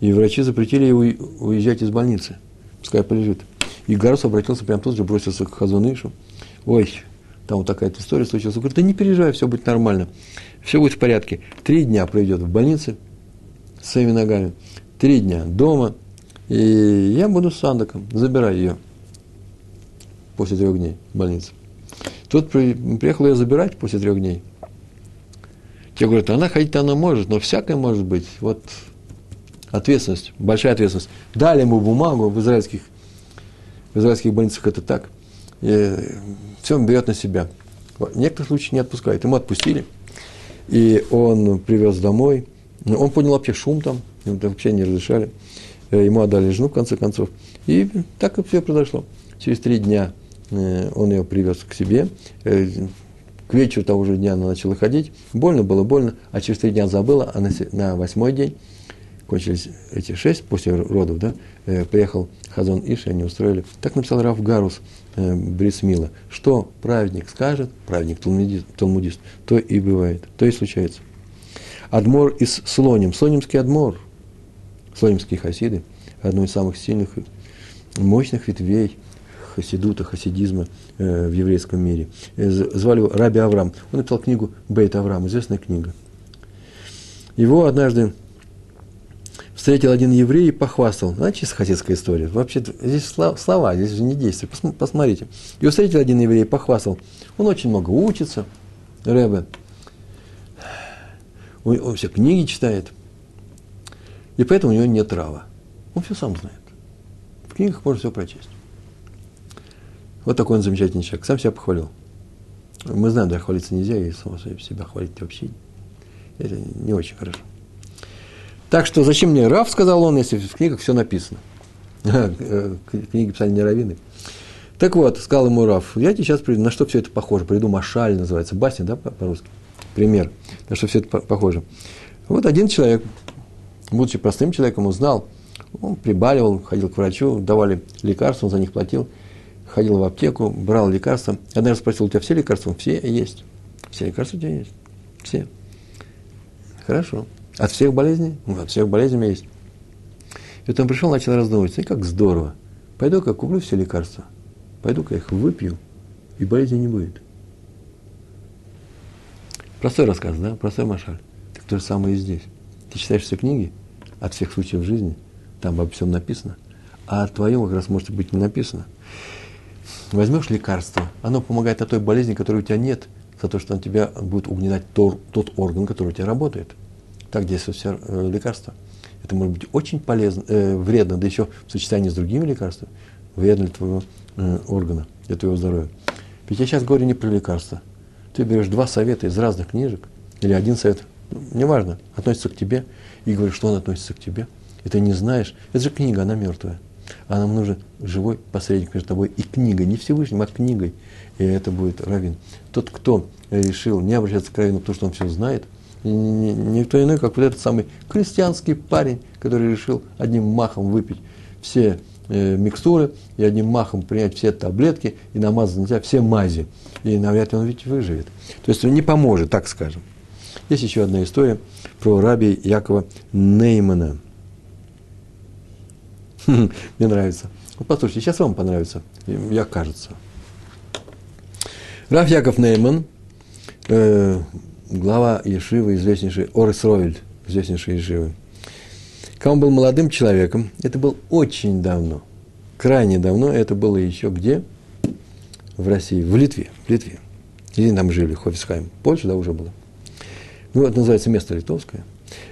И врачи запретили ей уезжать из больницы. Пускай полежит. И Гарус обратился прямо тут же, бросился к Хазунышу. Ой, там вот такая история случилась. Он говорит, да не переживай, все будет нормально. Все будет в порядке. Три дня проведет в больнице с своими ногами. Три дня дома. И я буду с Сандаком. Забирай ее после трех дней в больнице. Тут приехал ее забирать после трех дней. Те говорят, она ходить она может, но всякое может быть. Вот ответственность, большая ответственность. Дали ему бумагу в израильских, в израильских больницах это так. И все он берет на себя. В некоторых случаях не отпускает. Ему отпустили. И он привез домой. Он понял вообще шум там. Ему вообще не разрешали. Э, ему отдали жену, в конце концов. И так и все произошло. Через три дня Э, он ее привез к себе. Э, к вечеру того же дня она начала ходить. Больно было больно, а через три дня забыла, а на, восьмой день, кончились эти шесть после родов, да, приехал Хазон Иш, и они устроили. Так написал Раф Гарус Брисмила. Что праведник скажет, праведник талмудист, талмудист, то и бывает, то и случается. Адмор из Слоним, Слонимский Адмор, Слонимские хасиды, одно из самых сильных, мощных ветвей – хасидута, хасидизма э, в еврейском мире. Э, звали его Раби Авраам. Он написал книгу Бейт Авраам, известная книга. Его однажды встретил один еврей и похвастал. Знаете, чисто хасидская история. Вообще, здесь слова, здесь же не действия. Посмотрите. Его встретил один еврей и похвастал. Он очень много учится, Рэбе. Он, он все книги читает. И поэтому у него нет трава. Он все сам знает. В книгах можно все прочесть. Вот такой он замечательный человек. Сам себя похвалил. Мы знаем, да, хвалиться нельзя, и само себя хвалить вообще это не очень хорошо. Так что зачем мне Раф, сказал он, если в книгах все написано. Книги писали не раввины. Так вот, сказал ему Раф, я тебе сейчас приду, на что все это похоже, приду Машаль, называется, басня, да, по-русски, пример, на что все это похоже. Вот один человек, будучи простым человеком, узнал, он прибаливал, ходил к врачу, давали лекарства, он за них платил – ходил в аптеку, брал лекарства. Однажды спросил, у тебя все лекарства? Все есть. Все лекарства у тебя есть. Все. Хорошо. От всех болезней? Ну, от всех болезней у меня есть. И вот он пришел, начал раздумывать. Смотри, как здорово. Пойду-ка куплю все лекарства. Пойду-ка их выпью, и болезни не будет. Простой рассказ, да? Простой машаль. Так то же самое и здесь. Ты читаешь все книги от всех случаев жизни, там обо всем написано, а о твоем как раз может быть не написано возьмешь лекарство, оно помогает от той болезни, которой у тебя нет, за то, что он тебя будет угнетать тот, тот орган, который у тебя работает. Так действует все э, лекарства. Это может быть очень полезно, э, вредно, да еще в сочетании с другими лекарствами, вредно для твоего э, органа, для твоего здоровья. Ведь я сейчас говорю не про лекарства. Ты берешь два совета из разных книжек, или один совет, неважно, относится к тебе, и говоришь, что он относится к тебе. И ты не знаешь, это же книга, она мертвая а нам нужен живой посредник между тобой и книгой, не Всевышним, а книгой. И это будет равин. Тот, кто решил не обращаться к равину, потому что он все знает, никто иной, как вот этот самый крестьянский парень, который решил одним махом выпить все э, микстуры и одним махом принять все таблетки и намазать на себя все мази. И навряд ли он ведь выживет. То есть он не поможет, так скажем. Есть еще одна история про раби Якова Неймана – Мне нравится. Вот послушайте, сейчас вам понравится, я кажется. Раф Яков Нейман, э, глава Ешивы, известнейший Орес Ровель, известнейший Ешивы. Когда он был молодым человеком, это было очень давно, крайне давно, это было еще где? В России, в Литве, в Литве. Или там жили, Хофисхайм. Польша, да, уже было. Это называется место литовское.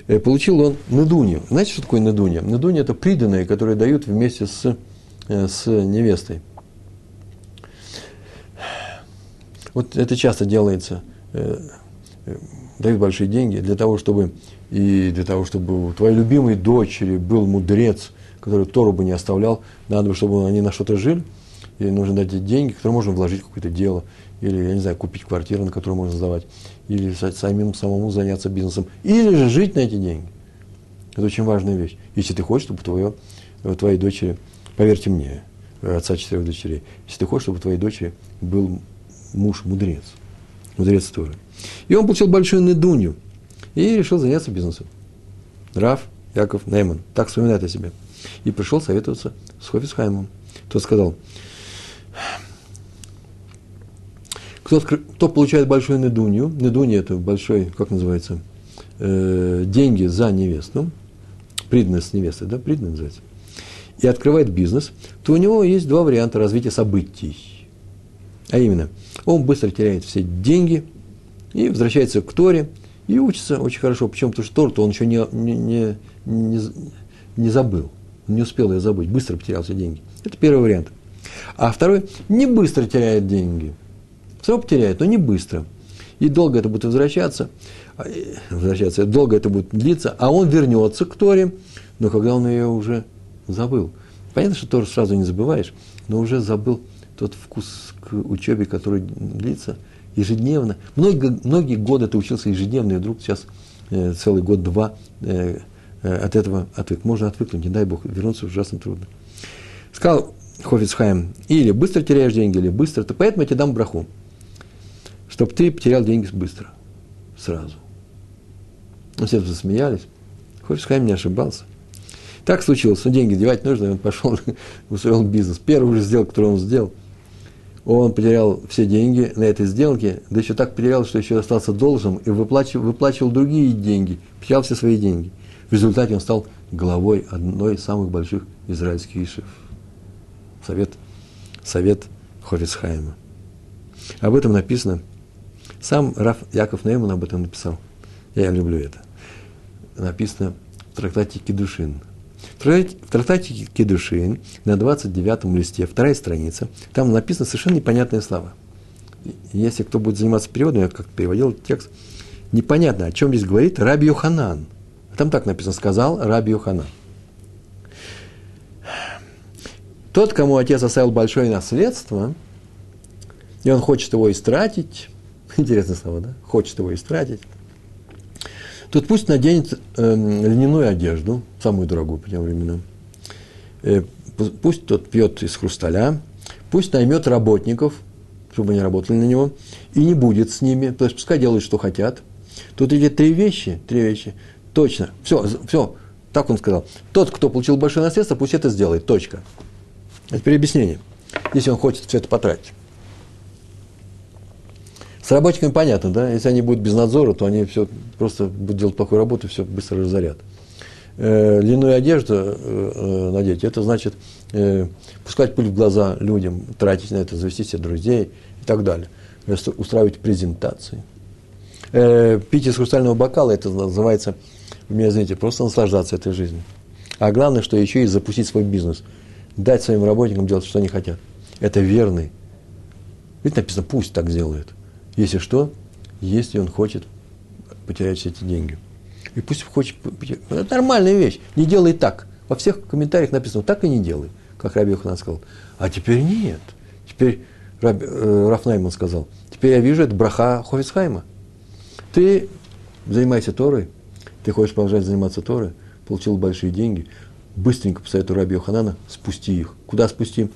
Э, получил он недунью. Знаете, что такое недунья? Недунья – это приданные, которые дают вместе с, э, с невестой. Вот это часто делается, э, дают большие деньги для того, чтобы и для того, чтобы у твоей любимой дочери был мудрец, который Тору бы не оставлял, надо бы, чтобы они на что-то жили, и нужно дать деньги, которые можно вложить в какое-то дело, или, я не знаю, купить квартиру, на которую можно сдавать или самим самому заняться бизнесом, или же жить на эти деньги. Это очень важная вещь. Если ты хочешь, чтобы твое, э, твоей дочери, поверьте мне, э, отца четырех дочерей, если ты хочешь, чтобы твоей дочери был муж-мудрец, мудрец Торы. И он получил большую недунью и решил заняться бизнесом. Раф Яков Нейман, так вспоминает о себе. И пришел советоваться с Хофисхаймом. тот сказал, кто, кто получает большую недунью, недунья это большой, как называется, э, деньги за невесту, приданность невесты, да, приданность называется, и открывает бизнес, то у него есть два варианта развития событий. А именно, он быстро теряет все деньги и возвращается к Торе и учится очень хорошо. Почему? Потому что Тору он еще не, не, не, не забыл, не успел ее забыть, быстро потерял все деньги. Это первый вариант. А второй не быстро теряет деньги. Все потеряет, но не быстро. И долго это будет возвращаться, а, возвращаться, долго это будет длиться, а он вернется к Торе, но когда он ее уже забыл. Понятно, что Тору сразу не забываешь, но уже забыл тот вкус к учебе, который длится ежедневно. Многие, многие годы ты учился ежедневно, и вдруг сейчас э, целый год-два э, э, от этого отвык. Можно отвыкнуть, не дай Бог, вернуться ужасно трудно. Сказал Хофицхайм, или быстро теряешь деньги, или быстро, то поэтому я тебе дам браху, чтобы ты потерял деньги быстро, сразу. Ну, все засмеялись. Хофицхайм не ошибался. Так случилось, но деньги девать нужно, и он пошел, устроил бизнес. Первую же сделку, которую он сделал, он потерял все деньги на этой сделке, да еще так потерял, что еще остался должным и выплачивал, выплачивал другие деньги, потерял все свои деньги. В результате он стал главой одной из самых больших израильских ишев. Совет, совет Хорицхайма. Об этом написано. Сам Раф Яков Нейман об этом написал. Я люблю это. Написано в трактате Кедушин. В трактате Кедушин на 29 листе, вторая страница, там написано совершенно непонятные слова. Если кто будет заниматься переводом, я как-то переводил текст, непонятно, о чем здесь говорит Раби Йоханан. Там так написано, сказал Раби Йоханан. Тот, кому отец оставил большое наследство, и он хочет его истратить, интересное слово, да? Хочет его истратить, Тут пусть наденет э, льняную одежду, самую дорогую по тем временам. Э, пусть тот пьет из хрусталя, пусть наймет работников, чтобы они работали на него, и не будет с ними, то есть пускай делают, что хотят. Тут эти три вещи, три вещи, точно, все, все, так он сказал. Тот, кто получил большое наследство, пусть это сделает, точка. А теперь если он хочет все это потратить. С работниками понятно, да? Если они будут без надзора, то они все просто будут делать плохую работу, все быстро разорят. Э, льняную одежду э, э, надеть, это значит э, пускать пыль в глаза людям, тратить на это, завести себе друзей и так далее. Устраивать презентации. Пить из хрустального бокала, это называется, вы меня знаете, просто наслаждаться этой жизнью. А главное, что еще и запустить свой бизнес. Дать своим работникам делать, что они хотят. Это верный. Ведь написано, пусть так делают. Если что, если он хочет потерять все эти деньги. И пусть хочет, это нормальная вещь, не делай так. Во всех комментариях написано, так и не делай, как Раби Йоханан сказал. А теперь нет. Теперь Раби, э, Раф Найман сказал, теперь я вижу, это браха Хофицхайма. Ты занимайся Торой, ты хочешь продолжать заниматься Торой, получил большие деньги, быстренько по совету Раби Йоханана спусти их. Куда спусти?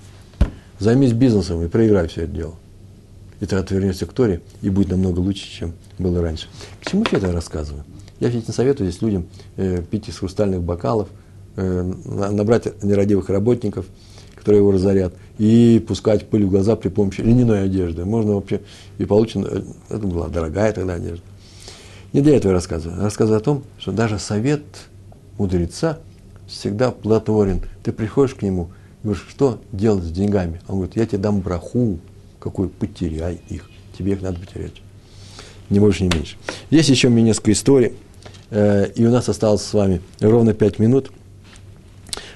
Займись бизнесом и проиграй все это дело и ты отвернешься к Торе, и будет намного лучше, чем было раньше. К чему я это рассказываю? Я ведь не советую здесь людям э, пить из хрустальных бокалов, э, набрать нерадивых работников, которые его разорят, и пускать пыль в глаза при помощи льняной одежды. Можно вообще и получено, э, это была дорогая тогда одежда. Не для этого я рассказываю. Я рассказываю о том, что даже совет мудреца всегда плодотворен. Ты приходишь к нему, говоришь, что делать с деньгами? Он говорит, я тебе дам браху, какой потеряй их. Тебе их надо потерять. Не больше, не меньше. Есть еще у меня несколько историй. Э, и у нас осталось с вами ровно пять минут.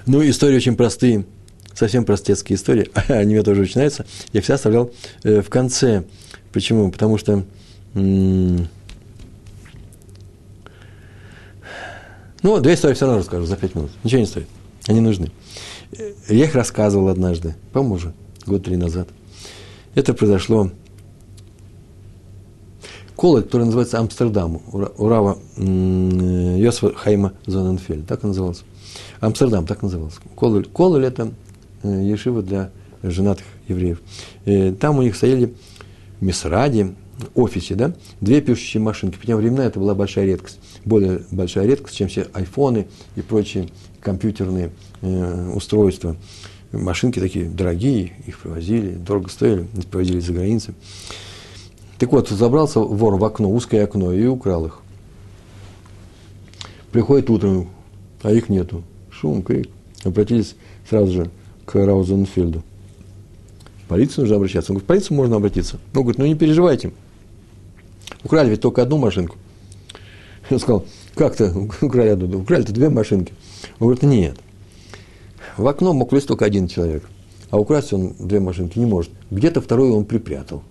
Ну, истории очень простые. Совсем простецкие истории. Они меня тоже нравятся. Я все оставлял э, в конце. Почему? Потому что... Ну, две истории все равно расскажу за пять минут. Ничего не стоит. Они нужны. Э, я их рассказывал однажды, по-моему, уже год три назад. Это произошло колокол, который называется Амстердам, у Рава Йосифа Хайма Зоненфель, так он назывался. Амстердам, так назывался. Кололь, кололь это э, ешива для женатых евреев. И там у них стояли в Мисраде, офисе, да, две пишущие машинки. В те времена это была большая редкость. Более большая редкость, чем все айфоны и прочие компьютерные э, устройства машинки такие дорогие, их привозили, дорого стоили, привозили за границы. Так вот, забрался вор в окно, узкое окно, и украл их. Приходит утром, а их нету. Шум, крик. Обратились сразу же к Раузенфельду. В полицию нужно обращаться. Он говорит, в полицию можно обратиться. Он говорит, ну не переживайте. Украли ведь только одну машинку. Он сказал, как-то украли одну, украли-то две машинки. Он говорит, нет. В окно мог влезть только один человек. А украсть он две машинки не может. Где-то вторую он припрятал.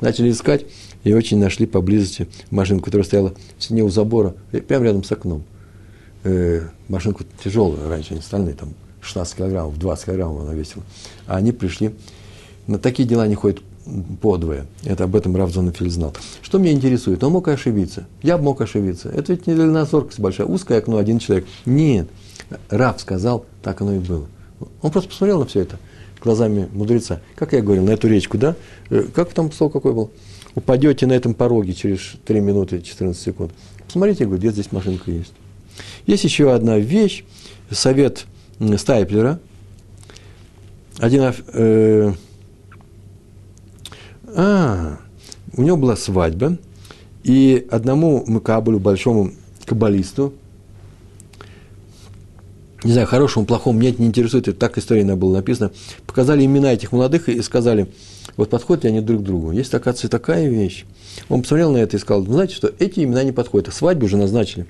Начали искать и очень нашли поблизости машинку, которая стояла в стене у забора, прямо рядом с окном. Э, машинку тяжелую раньше, не стальные, там 16 килограммов, 20 килограммов она весила. А они пришли, на такие дела не ходят подвое. Это об этом Рав Зонафиль знал. Что меня интересует? Он мог ошибиться. Я мог ошибиться. Это ведь не дальнозоркость большая. Узкое окно, один человек. Нет. Рав сказал, так оно и было. Он просто посмотрел на все это глазами мудреца. Как я говорил, на эту речку, да? Э, как там слово какой был? Упадете на этом пороге через 3 минуты 14 секунд. Посмотрите, говорю, где здесь машинка есть. Есть еще одна вещь, совет Стайплера. Один, э, а, у него была свадьба, и одному Макабулю, большому каббалисту, не знаю, хорошему, плохому, меня это не интересует, это так история была написана, показали имена этих молодых и сказали, вот подходят ли они друг к другу. Есть, оказывается, такая вещь. Он посмотрел на это и сказал, знаете что, эти имена не подходят, а свадьбу уже назначили.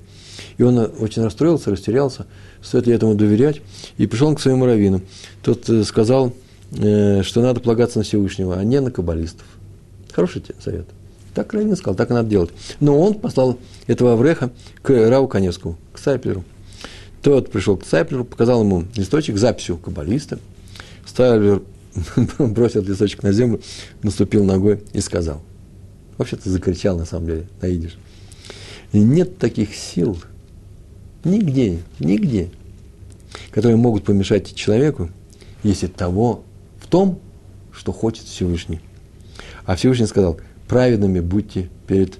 И он очень расстроился, растерялся, стоит ли этому доверять, и пришел к своему раввину. Тот э, сказал, э, что надо полагаться на Всевышнего, а не на каббалистов. Хороший совет. Так Равин сказал, так и надо делать. Но он послал этого Авреха к Раву Коневскому, к Сайплеру. Тот пришел к Сайплеру, показал ему листочек с записью каббалиста. Сайплер бросил листочек на землю, наступил ногой и сказал. Вообще-то закричал, на самом деле, на идиш. Нет таких сил, нигде, нигде, которые могут помешать человеку, если того в том, что хочет Всевышний. А Всевышний сказал, праведными будьте перед...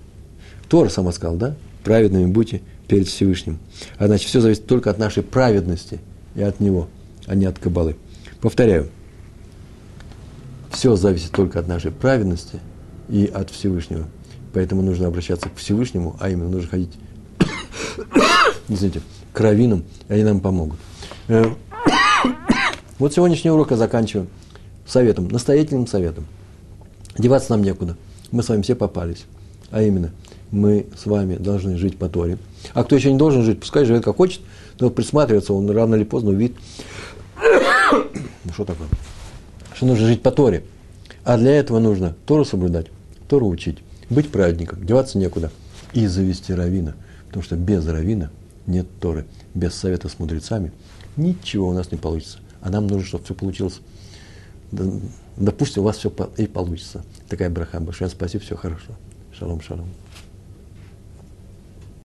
Тора сама сказал, да? Праведными будьте перед Всевышним. А значит, все зависит только от нашей праведности и от Него, а не от Кабалы. Повторяю, все зависит только от нашей праведности и от Всевышнего. Поэтому нужно обращаться к Всевышнему, а именно нужно ходить извините, к раввинам, и они нам помогут. Э, вот сегодняшний урок я заканчиваю советом, настоятельным советом. Деваться нам некуда. Мы с вами все попались. А именно, мы с вами должны жить по Торе. А кто еще не должен жить, пускай живет как хочет, но присматриваться, он рано или поздно увидит. Ну что такое? Что нужно жить по Торе. А для этого нужно Тору соблюдать, Тору учить, быть праведником, деваться некуда и завести равина. Потому что без равина нет Торы, без совета с мудрецами ничего у нас не получится. А нам нужно, чтобы все получилось. Допустим, у вас все и получится. Такая браха. Большое спасибо, все хорошо. Шалом, шалом.